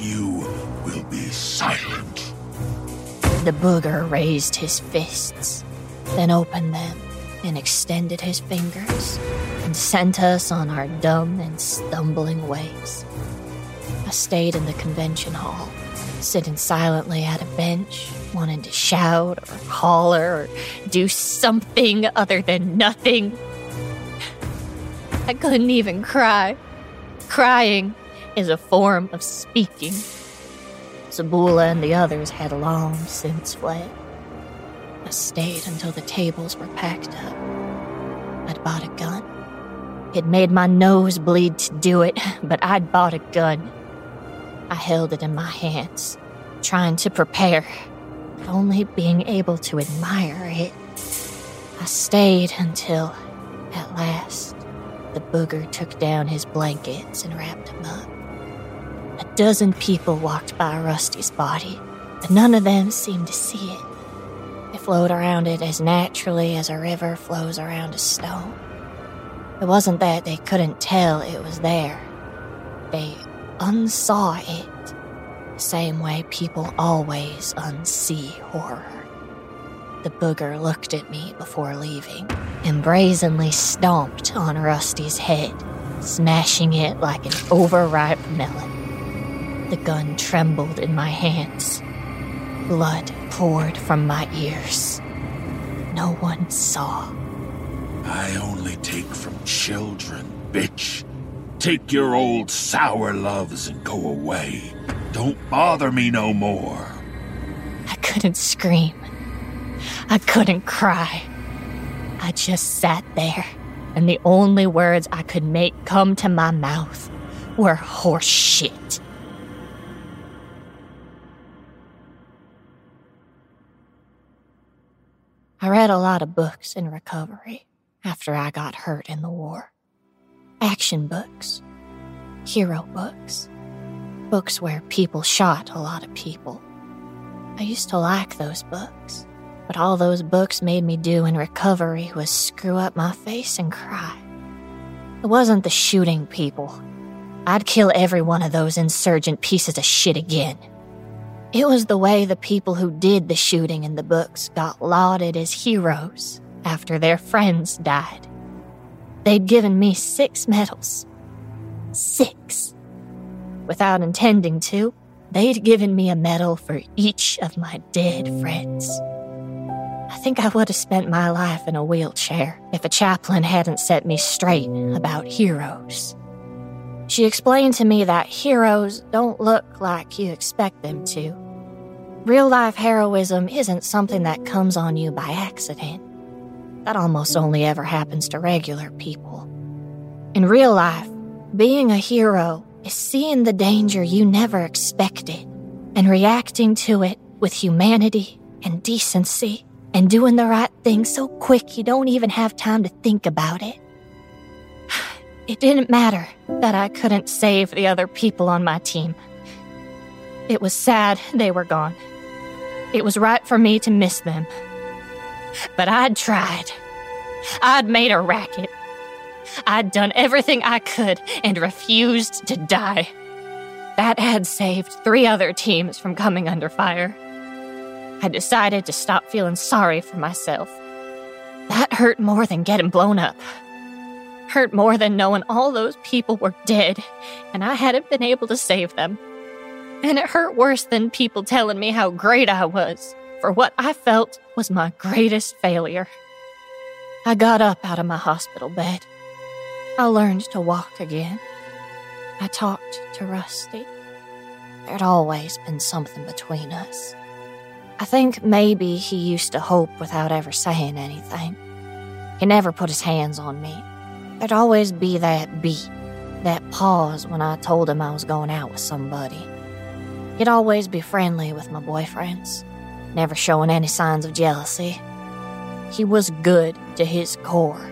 You will be silent. The booger raised his fists, then opened them and extended his fingers and sent us on our dumb and stumbling ways. I stayed in the convention hall, sitting silently at a bench, wanting to shout or holler or do something other than nothing. I couldn't even cry. Crying is a form of speaking. Zabula and the others had long since fled. I stayed until the tables were packed up. I'd bought a gun. It made my nose bleed to do it, but I'd bought a gun. I held it in my hands, trying to prepare, but only being able to admire it. I stayed until, at last, the booger took down his blankets and wrapped him up. A dozen people walked by Rusty's body, but none of them seemed to see it. Flowed around it as naturally as a river flows around a stone. It wasn't that they couldn't tell it was there. They unsaw it, the same way people always unsee horror. The booger looked at me before leaving and brazenly stomped on Rusty's head, smashing it like an overripe melon. The gun trembled in my hands. Blood poured from my ears. No one saw. I only take from children, bitch. Take your old sour loves and go away. Don't bother me no more. I couldn't scream. I couldn't cry. I just sat there, and the only words I could make come to my mouth were horse shit. I read a lot of books in recovery after I got hurt in the war. Action books, hero books, books where people shot a lot of people. I used to like those books, but all those books made me do in recovery was screw up my face and cry. It wasn't the shooting people. I'd kill every one of those insurgent pieces of shit again. It was the way the people who did the shooting in the books got lauded as heroes after their friends died. They'd given me six medals. Six. Without intending to, they'd given me a medal for each of my dead friends. I think I would have spent my life in a wheelchair if a chaplain hadn't set me straight about heroes. She explained to me that heroes don't look like you expect them to. Real life heroism isn't something that comes on you by accident. That almost only ever happens to regular people. In real life, being a hero is seeing the danger you never expected and reacting to it with humanity and decency and doing the right thing so quick you don't even have time to think about it. It didn't matter that I couldn't save the other people on my team. It was sad they were gone. It was right for me to miss them. But I'd tried. I'd made a racket. I'd done everything I could and refused to die. That had saved three other teams from coming under fire. I decided to stop feeling sorry for myself. That hurt more than getting blown up. Hurt more than knowing all those people were dead and I hadn't been able to save them. And it hurt worse than people telling me how great I was for what I felt was my greatest failure. I got up out of my hospital bed. I learned to walk again. I talked to Rusty. there'd always been something between us. I think maybe he used to hope without ever saying anything. He never put his hands on me. There'd always be that beat, that pause when I told him I was going out with somebody. He'd always be friendly with my boyfriends, never showing any signs of jealousy. He was good to his core.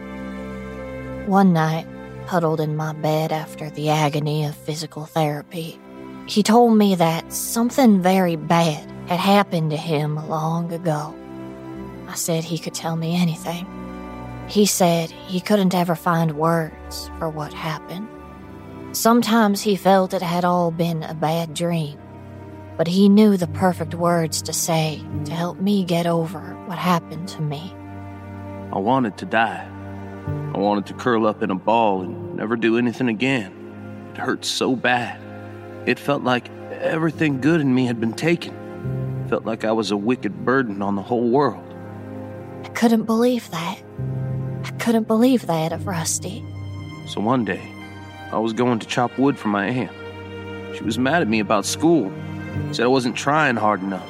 One night, huddled in my bed after the agony of physical therapy, he told me that something very bad had happened to him long ago. I said he could tell me anything. He said he couldn't ever find words for what happened. Sometimes he felt it had all been a bad dream, but he knew the perfect words to say to help me get over what happened to me. I wanted to die. I wanted to curl up in a ball and never do anything again. It hurt so bad. It felt like everything good in me had been taken. Felt like I was a wicked burden on the whole world. I couldn't believe that. I couldn't believe that of Rusty. So one day, I was going to chop wood for my aunt. She was mad at me about school, said I wasn't trying hard enough.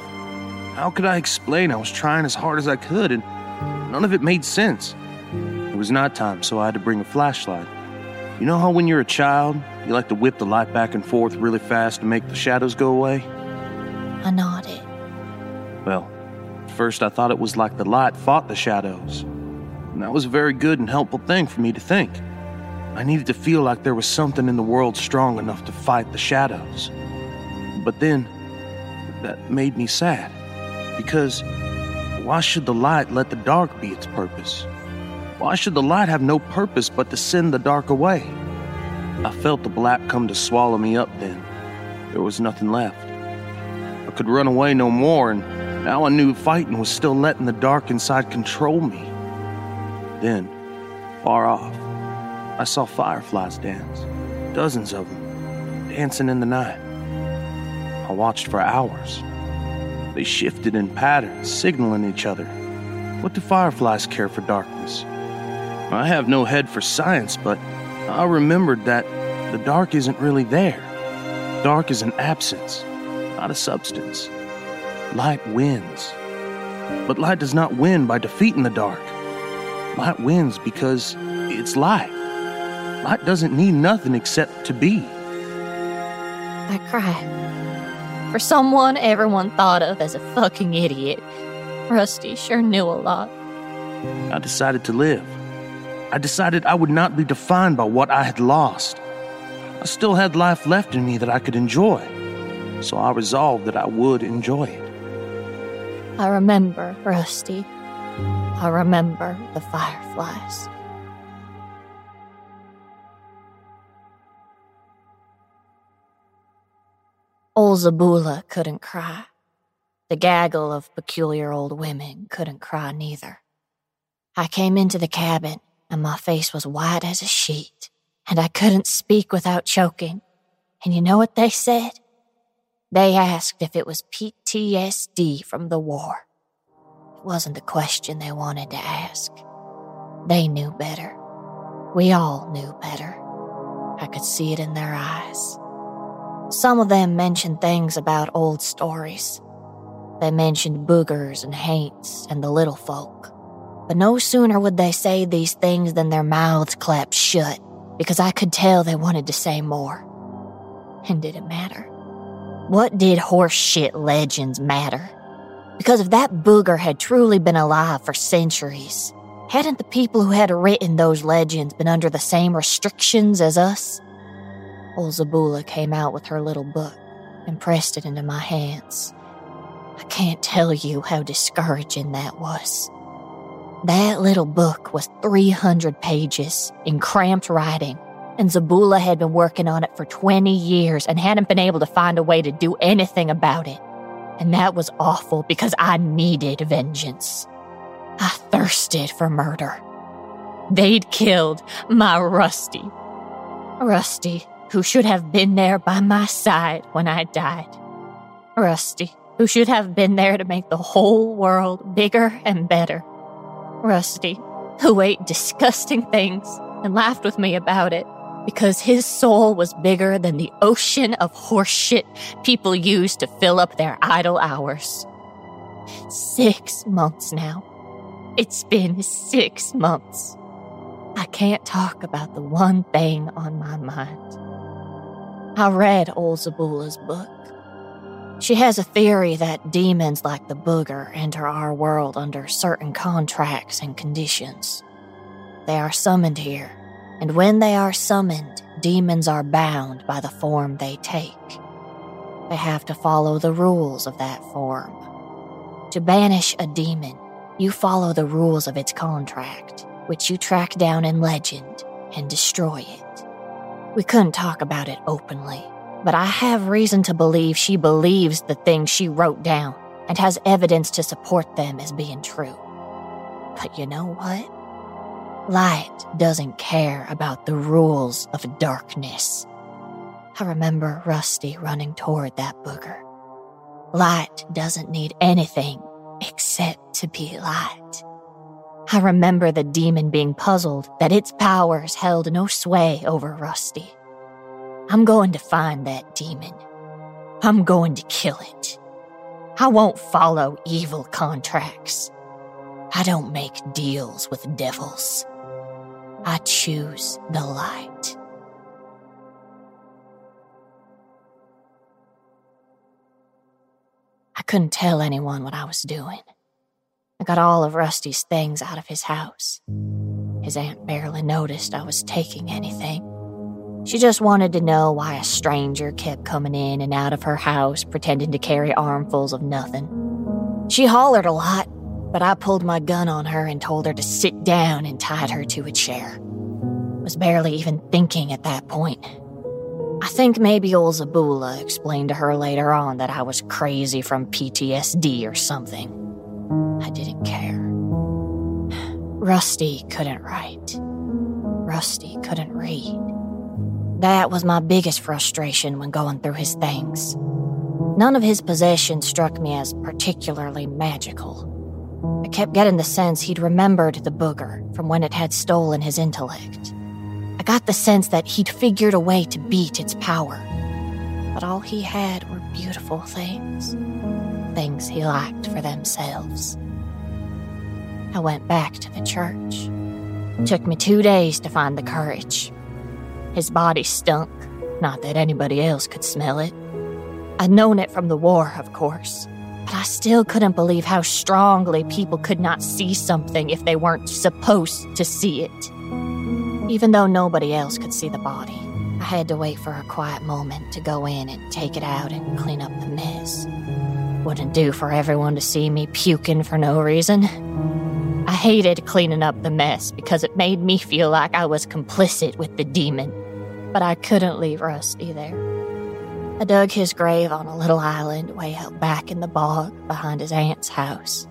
How could I explain I was trying as hard as I could and none of it made sense? It was nighttime, so I had to bring a flashlight. You know how when you're a child, you like to whip the light back and forth really fast to make the shadows go away? I nodded. Well, first I thought it was like the light fought the shadows. And that was a very good and helpful thing for me to think. I needed to feel like there was something in the world strong enough to fight the shadows. But then, that made me sad. Because why should the light let the dark be its purpose? Why should the light have no purpose but to send the dark away? I felt the black come to swallow me up then. There was nothing left. I could run away no more, and now I knew fighting was still letting the dark inside control me. Then, far off, I saw fireflies dance, dozens of them, dancing in the night. I watched for hours. They shifted in patterns, signaling each other. What do fireflies care for darkness? I have no head for science, but I remembered that the dark isn't really there. Dark is an absence, not a substance. Light wins. But light does not win by defeating the dark. Light wins because it's light. Light doesn't need nothing except to be. I cried. For someone everyone thought of as a fucking idiot, Rusty sure knew a lot. I decided to live. I decided I would not be defined by what I had lost. I still had life left in me that I could enjoy, so I resolved that I would enjoy it. I remember Rusty. I remember the fireflies. Old Zabula couldn't cry. The gaggle of peculiar old women couldn't cry neither. I came into the cabin and my face was white as a sheet, and I couldn't speak without choking. And you know what they said? They asked if it was PTSD from the war. Wasn't a question they wanted to ask. They knew better. We all knew better. I could see it in their eyes. Some of them mentioned things about old stories. They mentioned boogers and haints and the little folk. But no sooner would they say these things than their mouths clapped shut, because I could tell they wanted to say more. And did it matter? What did horseshit legends matter? Because if that booger had truly been alive for centuries, hadn't the people who had written those legends been under the same restrictions as us? Old Zabula came out with her little book and pressed it into my hands. I can't tell you how discouraging that was. That little book was 300 pages in cramped writing, and Zabula had been working on it for 20 years and hadn't been able to find a way to do anything about it. And that was awful because I needed vengeance. I thirsted for murder. They'd killed my Rusty. Rusty, who should have been there by my side when I died. Rusty, who should have been there to make the whole world bigger and better. Rusty, who ate disgusting things and laughed with me about it, because his soul was bigger than the ocean of horseshit people use to fill up their idle hours. Six months now. It's been six months. I can't talk about the one thing on my mind. I read Old Zabula's book. She has a theory that demons like the booger enter our world under certain contracts and conditions. They are summoned here, and when they are summoned, demons are bound by the form they take. They have to follow the rules of that form. To banish a demon, you follow the rules of its contract, which you track down in legend and destroy it. We couldn't talk about it openly, but I have reason to believe she believes the things she wrote down and has evidence to support them as being true. But you know what? Light doesn't care about the rules of darkness. I remember Rusty running toward that booger. Light doesn't need anything except to be light. I remember the demon being puzzled that its powers held no sway over Rusty. I'm going to find that demon. I'm going to kill it. I won't follow evil contracts. I don't make deals with devils. I choose the light. I couldn't tell anyone what I was doing. I got all of Rusty's things out of his house. His aunt barely noticed I was taking anything. She just wanted to know why a stranger kept coming in and out of her house pretending to carry armfuls of nothing. She hollered a lot, but I pulled my gun on her and told her to sit down and tied her to a chair. Was barely even thinking at that point. I think maybe old Zabula explained to her later on that I was crazy from PTSD or something. I didn't care. Rusty couldn't write. Rusty couldn't read. That was my biggest frustration when going through his things. None of his possessions struck me as particularly magical. I kept getting the sense he'd remembered the booger from when it had stolen his intellect. I got the sense that he'd figured a way to beat its power. But all he had were beautiful things. Things he liked for themselves. I went back to the church. It took me two days to find the courage. His body stunk, not that anybody else could smell it. I'd known it from the war, of course, but I still couldn't believe how strongly people could not see something if they weren't supposed to see it. Even though nobody else could see the body, I had to wait for a quiet moment to go in and take it out and clean up the mess. Wouldn't do for everyone to see me puking for no reason. I hated cleaning up the mess because it made me feel like I was complicit with the demon, but I couldn't leave Rusty there. I dug his grave on a little island way out back in the bog behind his aunt's house.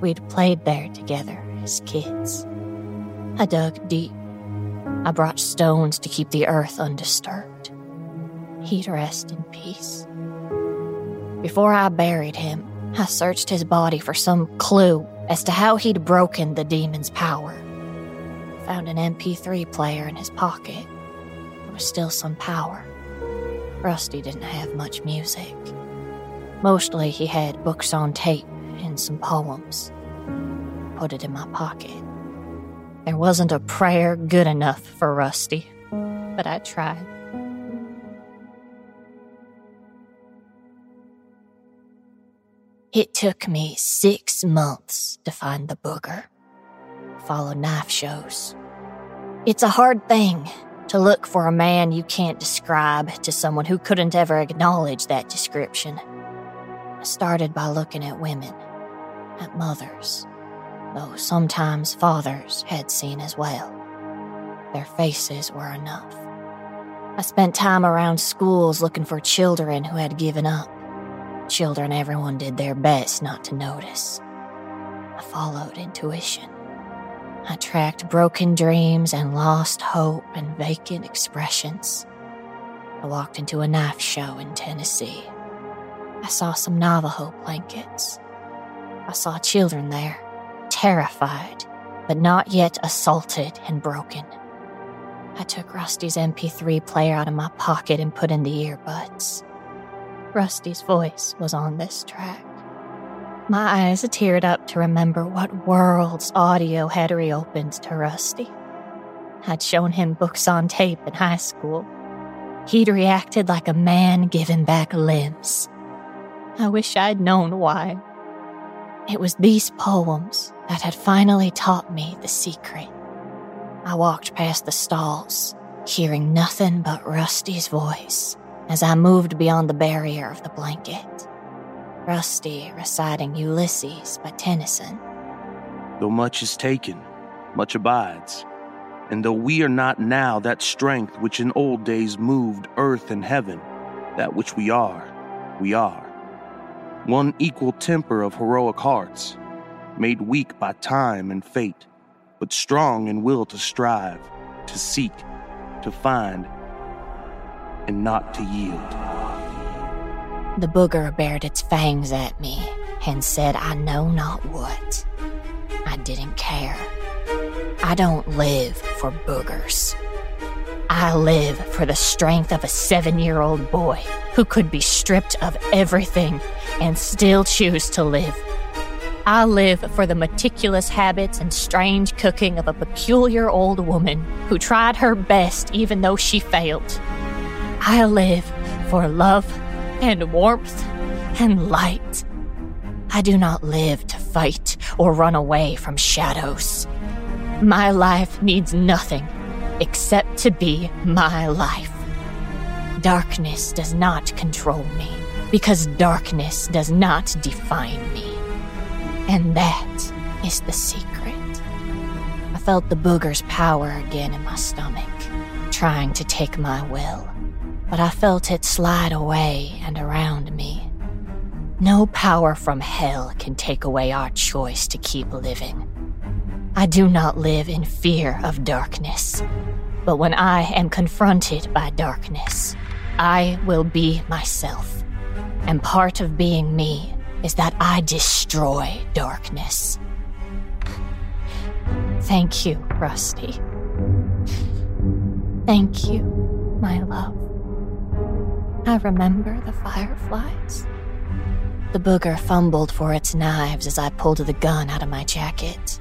We'd played there together as kids. I dug deep I brought stones to keep the earth undisturbed. He'd rest in peace. Before I buried him, I searched his body for some clue as to how he'd broken the demon's power. Found an MP3 player in his pocket. There was still some power. Rusty didn't have much music. Mostly he had books on tape and some poems. Put it in my pocket. There wasn't a prayer good enough for Rusty, but I tried. It took me six months to find the booger. Follow knife shows. It's a hard thing to look for a man you can't describe to someone who couldn't ever acknowledge that description. I started by looking at women, at mothers, though sometimes fathers had seen as well. Their faces were enough. I spent time around schools looking for children who had given up. Children everyone did their best not to notice. I followed intuition. I tracked broken dreams and lost hope and vacant expressions. I walked into a knife show in Tennessee. I saw some Navajo blankets. I saw children there terrified, but not yet assaulted and broken. I took Rusty's MP3 player out of my pocket and put in the earbuds. Rusty's voice was on this track. My eyes teared up to remember what world's audio had reopened to Rusty. I'd shown him books on tape in high school. He'd reacted like a man given back limbs. I wish I'd known why. It was these poems that had finally taught me the secret. I walked past the stalls, hearing nothing but Rusty's voice as I moved beyond the barrier of the blanket. Rusty reciting Ulysses by Tennyson. Though much is taken, much abides. And though we are not now that strength which in old days moved earth and heaven, that which we are, we are. One equal temper of heroic hearts, made weak by time and fate, but strong in will to strive, to seek, to find, and not to yield. The booger bared its fangs at me and said I know not what. I didn't care. I don't live for boogers. I live for the strength of a seven year old boy who could be stripped of everything and still choose to live. I live for the meticulous habits and strange cooking of a peculiar old woman who tried her best even though she failed. I live for love and warmth and light. I do not live to fight or run away from shadows. My life needs nothing except to be my life. Darkness does not control me because darkness does not define me. And that is the secret. I felt the booger's power again in my stomach, trying to take my will, but I felt it slide away and around me. No power from hell can take away our choice to keep living. I do not live in fear of darkness. But when I am confronted by darkness, I will be myself. And part of being me is that I destroy darkness. Thank you, Rusty. Thank you, my love. I remember the fireflies. The booger fumbled for its knives as I pulled the gun out of my jacket.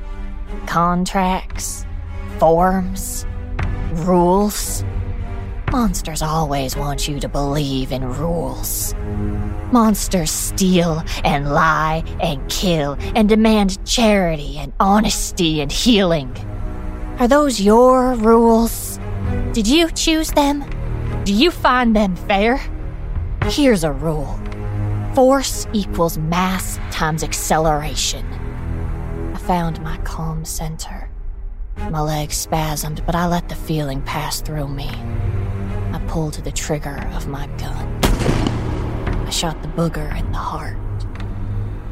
Contracts, forms, rules. Monsters always want you to believe in rules. Monsters steal and lie and kill and demand charity and honesty and healing. Are those your rules? Did you choose them? Do you find them fair? Here's a rule force equals mass times acceleration I found my calm center. My legs spasmed, but I let the feeling pass through me. I pulled the trigger of my gun. I shot the booger in the heart.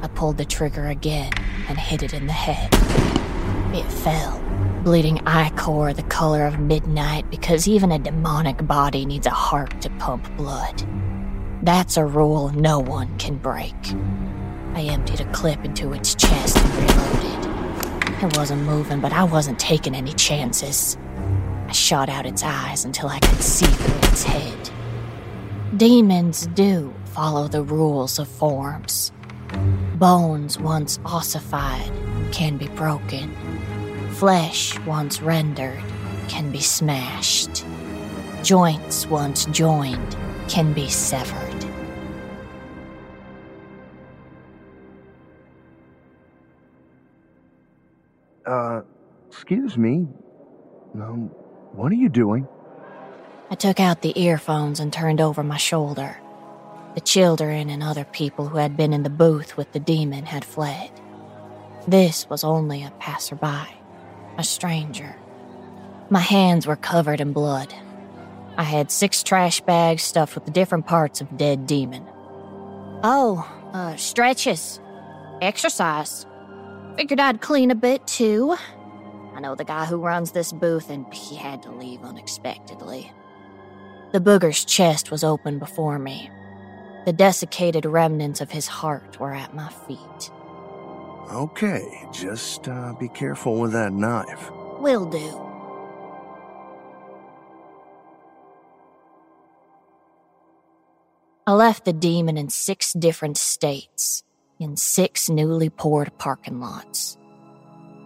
I pulled the trigger again and hit it in the head. It fell, bleeding ichor the color of midnight because even a demonic body needs a heart to pump blood. That's a rule no one can break. I emptied a clip into its chest and reloaded. It wasn't moving, but I wasn't taking any chances. I shot out its eyes until I could see through its head. Demons do follow the rules of forms. Bones once ossified can be broken. Flesh once rendered can be smashed. Joints once joined can be severed. Uh, excuse me. Um, what are you doing? I took out the earphones and turned over my shoulder. The children and other people who had been in the booth with the demon had fled. This was only a passerby, a stranger. My hands were covered in blood. I had six trash bags stuffed with the different parts of dead demon. Oh, uh, stretches. Exercise. Figured I'd clean a bit too. I know the guy who runs this booth, and he had to leave unexpectedly. The booger's chest was open before me. The desiccated remnants of his heart were at my feet. Okay, just uh, be careful with that knife. Will do. I left the demon in six different states, in six newly poured parking lots.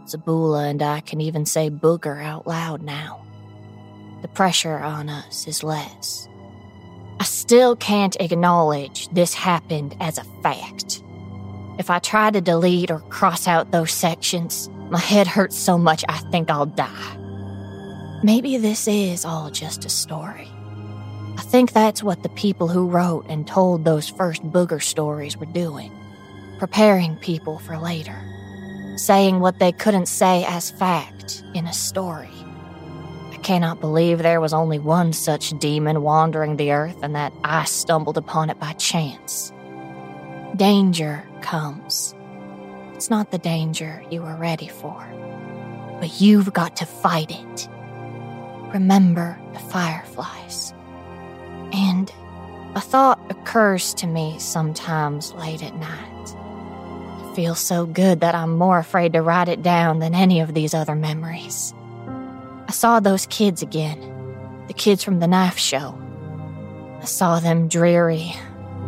Zabula and I can even say booger out loud now. The pressure on us is less. I still can't acknowledge this happened as a fact. If I try to delete or cross out those sections, my head hurts so much I think I'll die. Maybe this is all just a story. I think that's what the people who wrote and told those first booger stories were doing preparing people for later, saying what they couldn't say as fact in a story. I cannot believe there was only one such demon wandering the earth and that I stumbled upon it by chance. Danger comes. It's not the danger you were ready for, but you've got to fight it. Remember the fireflies. And a thought occurs to me sometimes late at night. It feels so good that I'm more afraid to write it down than any of these other memories. I saw those kids again, the kids from the knife show. I saw them dreary,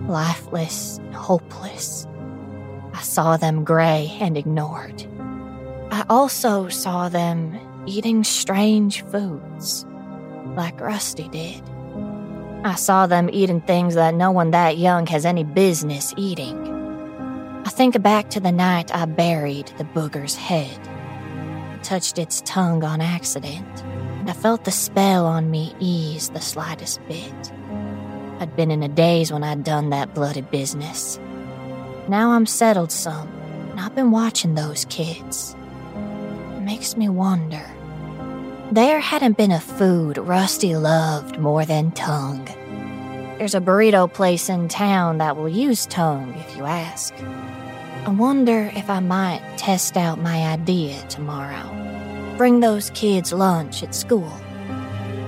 lifeless, and hopeless. I saw them gray and ignored. I also saw them eating strange foods, like Rusty did. I saw them eating things that no one that young has any business eating. I think back to the night I buried the booger's head. I touched its tongue on accident, and I felt the spell on me ease the slightest bit. I'd been in a daze when I'd done that bloody business. Now I'm settled some, and I've been watching those kids. It makes me wonder. There hadn't been a food Rusty loved more than tongue. There's a burrito place in town that will use tongue if you ask. I wonder if I might test out my idea tomorrow. Bring those kids lunch at school.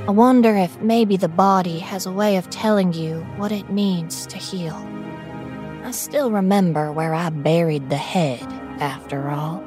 I wonder if maybe the body has a way of telling you what it needs to heal. I still remember where I buried the head, after all.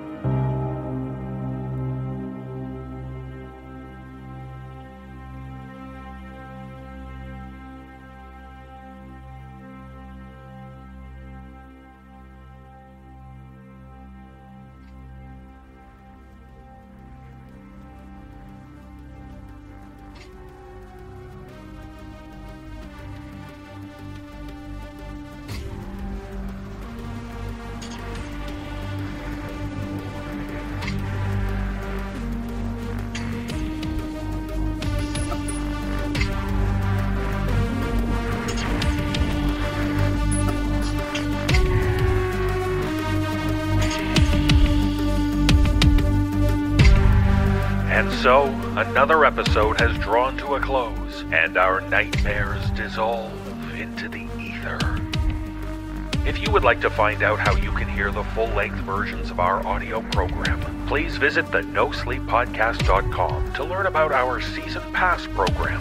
So, another episode has drawn to a close, and our nightmares dissolve into the ether. If you would like to find out how you can hear the full length versions of our audio program, please visit the NoSleepPodcast.com to learn about our Season Pass program.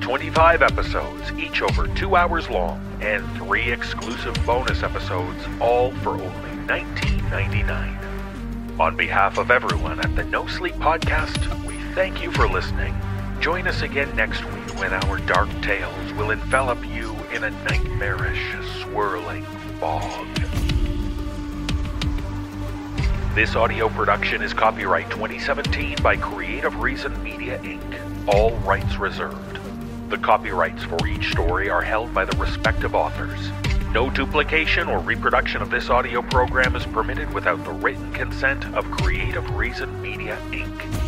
25 episodes, each over two hours long, and three exclusive bonus episodes, all for only $19.99. On behalf of everyone at the No Sleep Podcast, thank you for listening. Join us again next week when our dark tales will envelop you in a nightmarish, swirling fog. This audio production is copyright 2017 by Creative Reason Media Inc., all rights reserved. The copyrights for each story are held by the respective authors. No duplication or reproduction of this audio program is permitted without the written consent of Creative Reason Media Inc.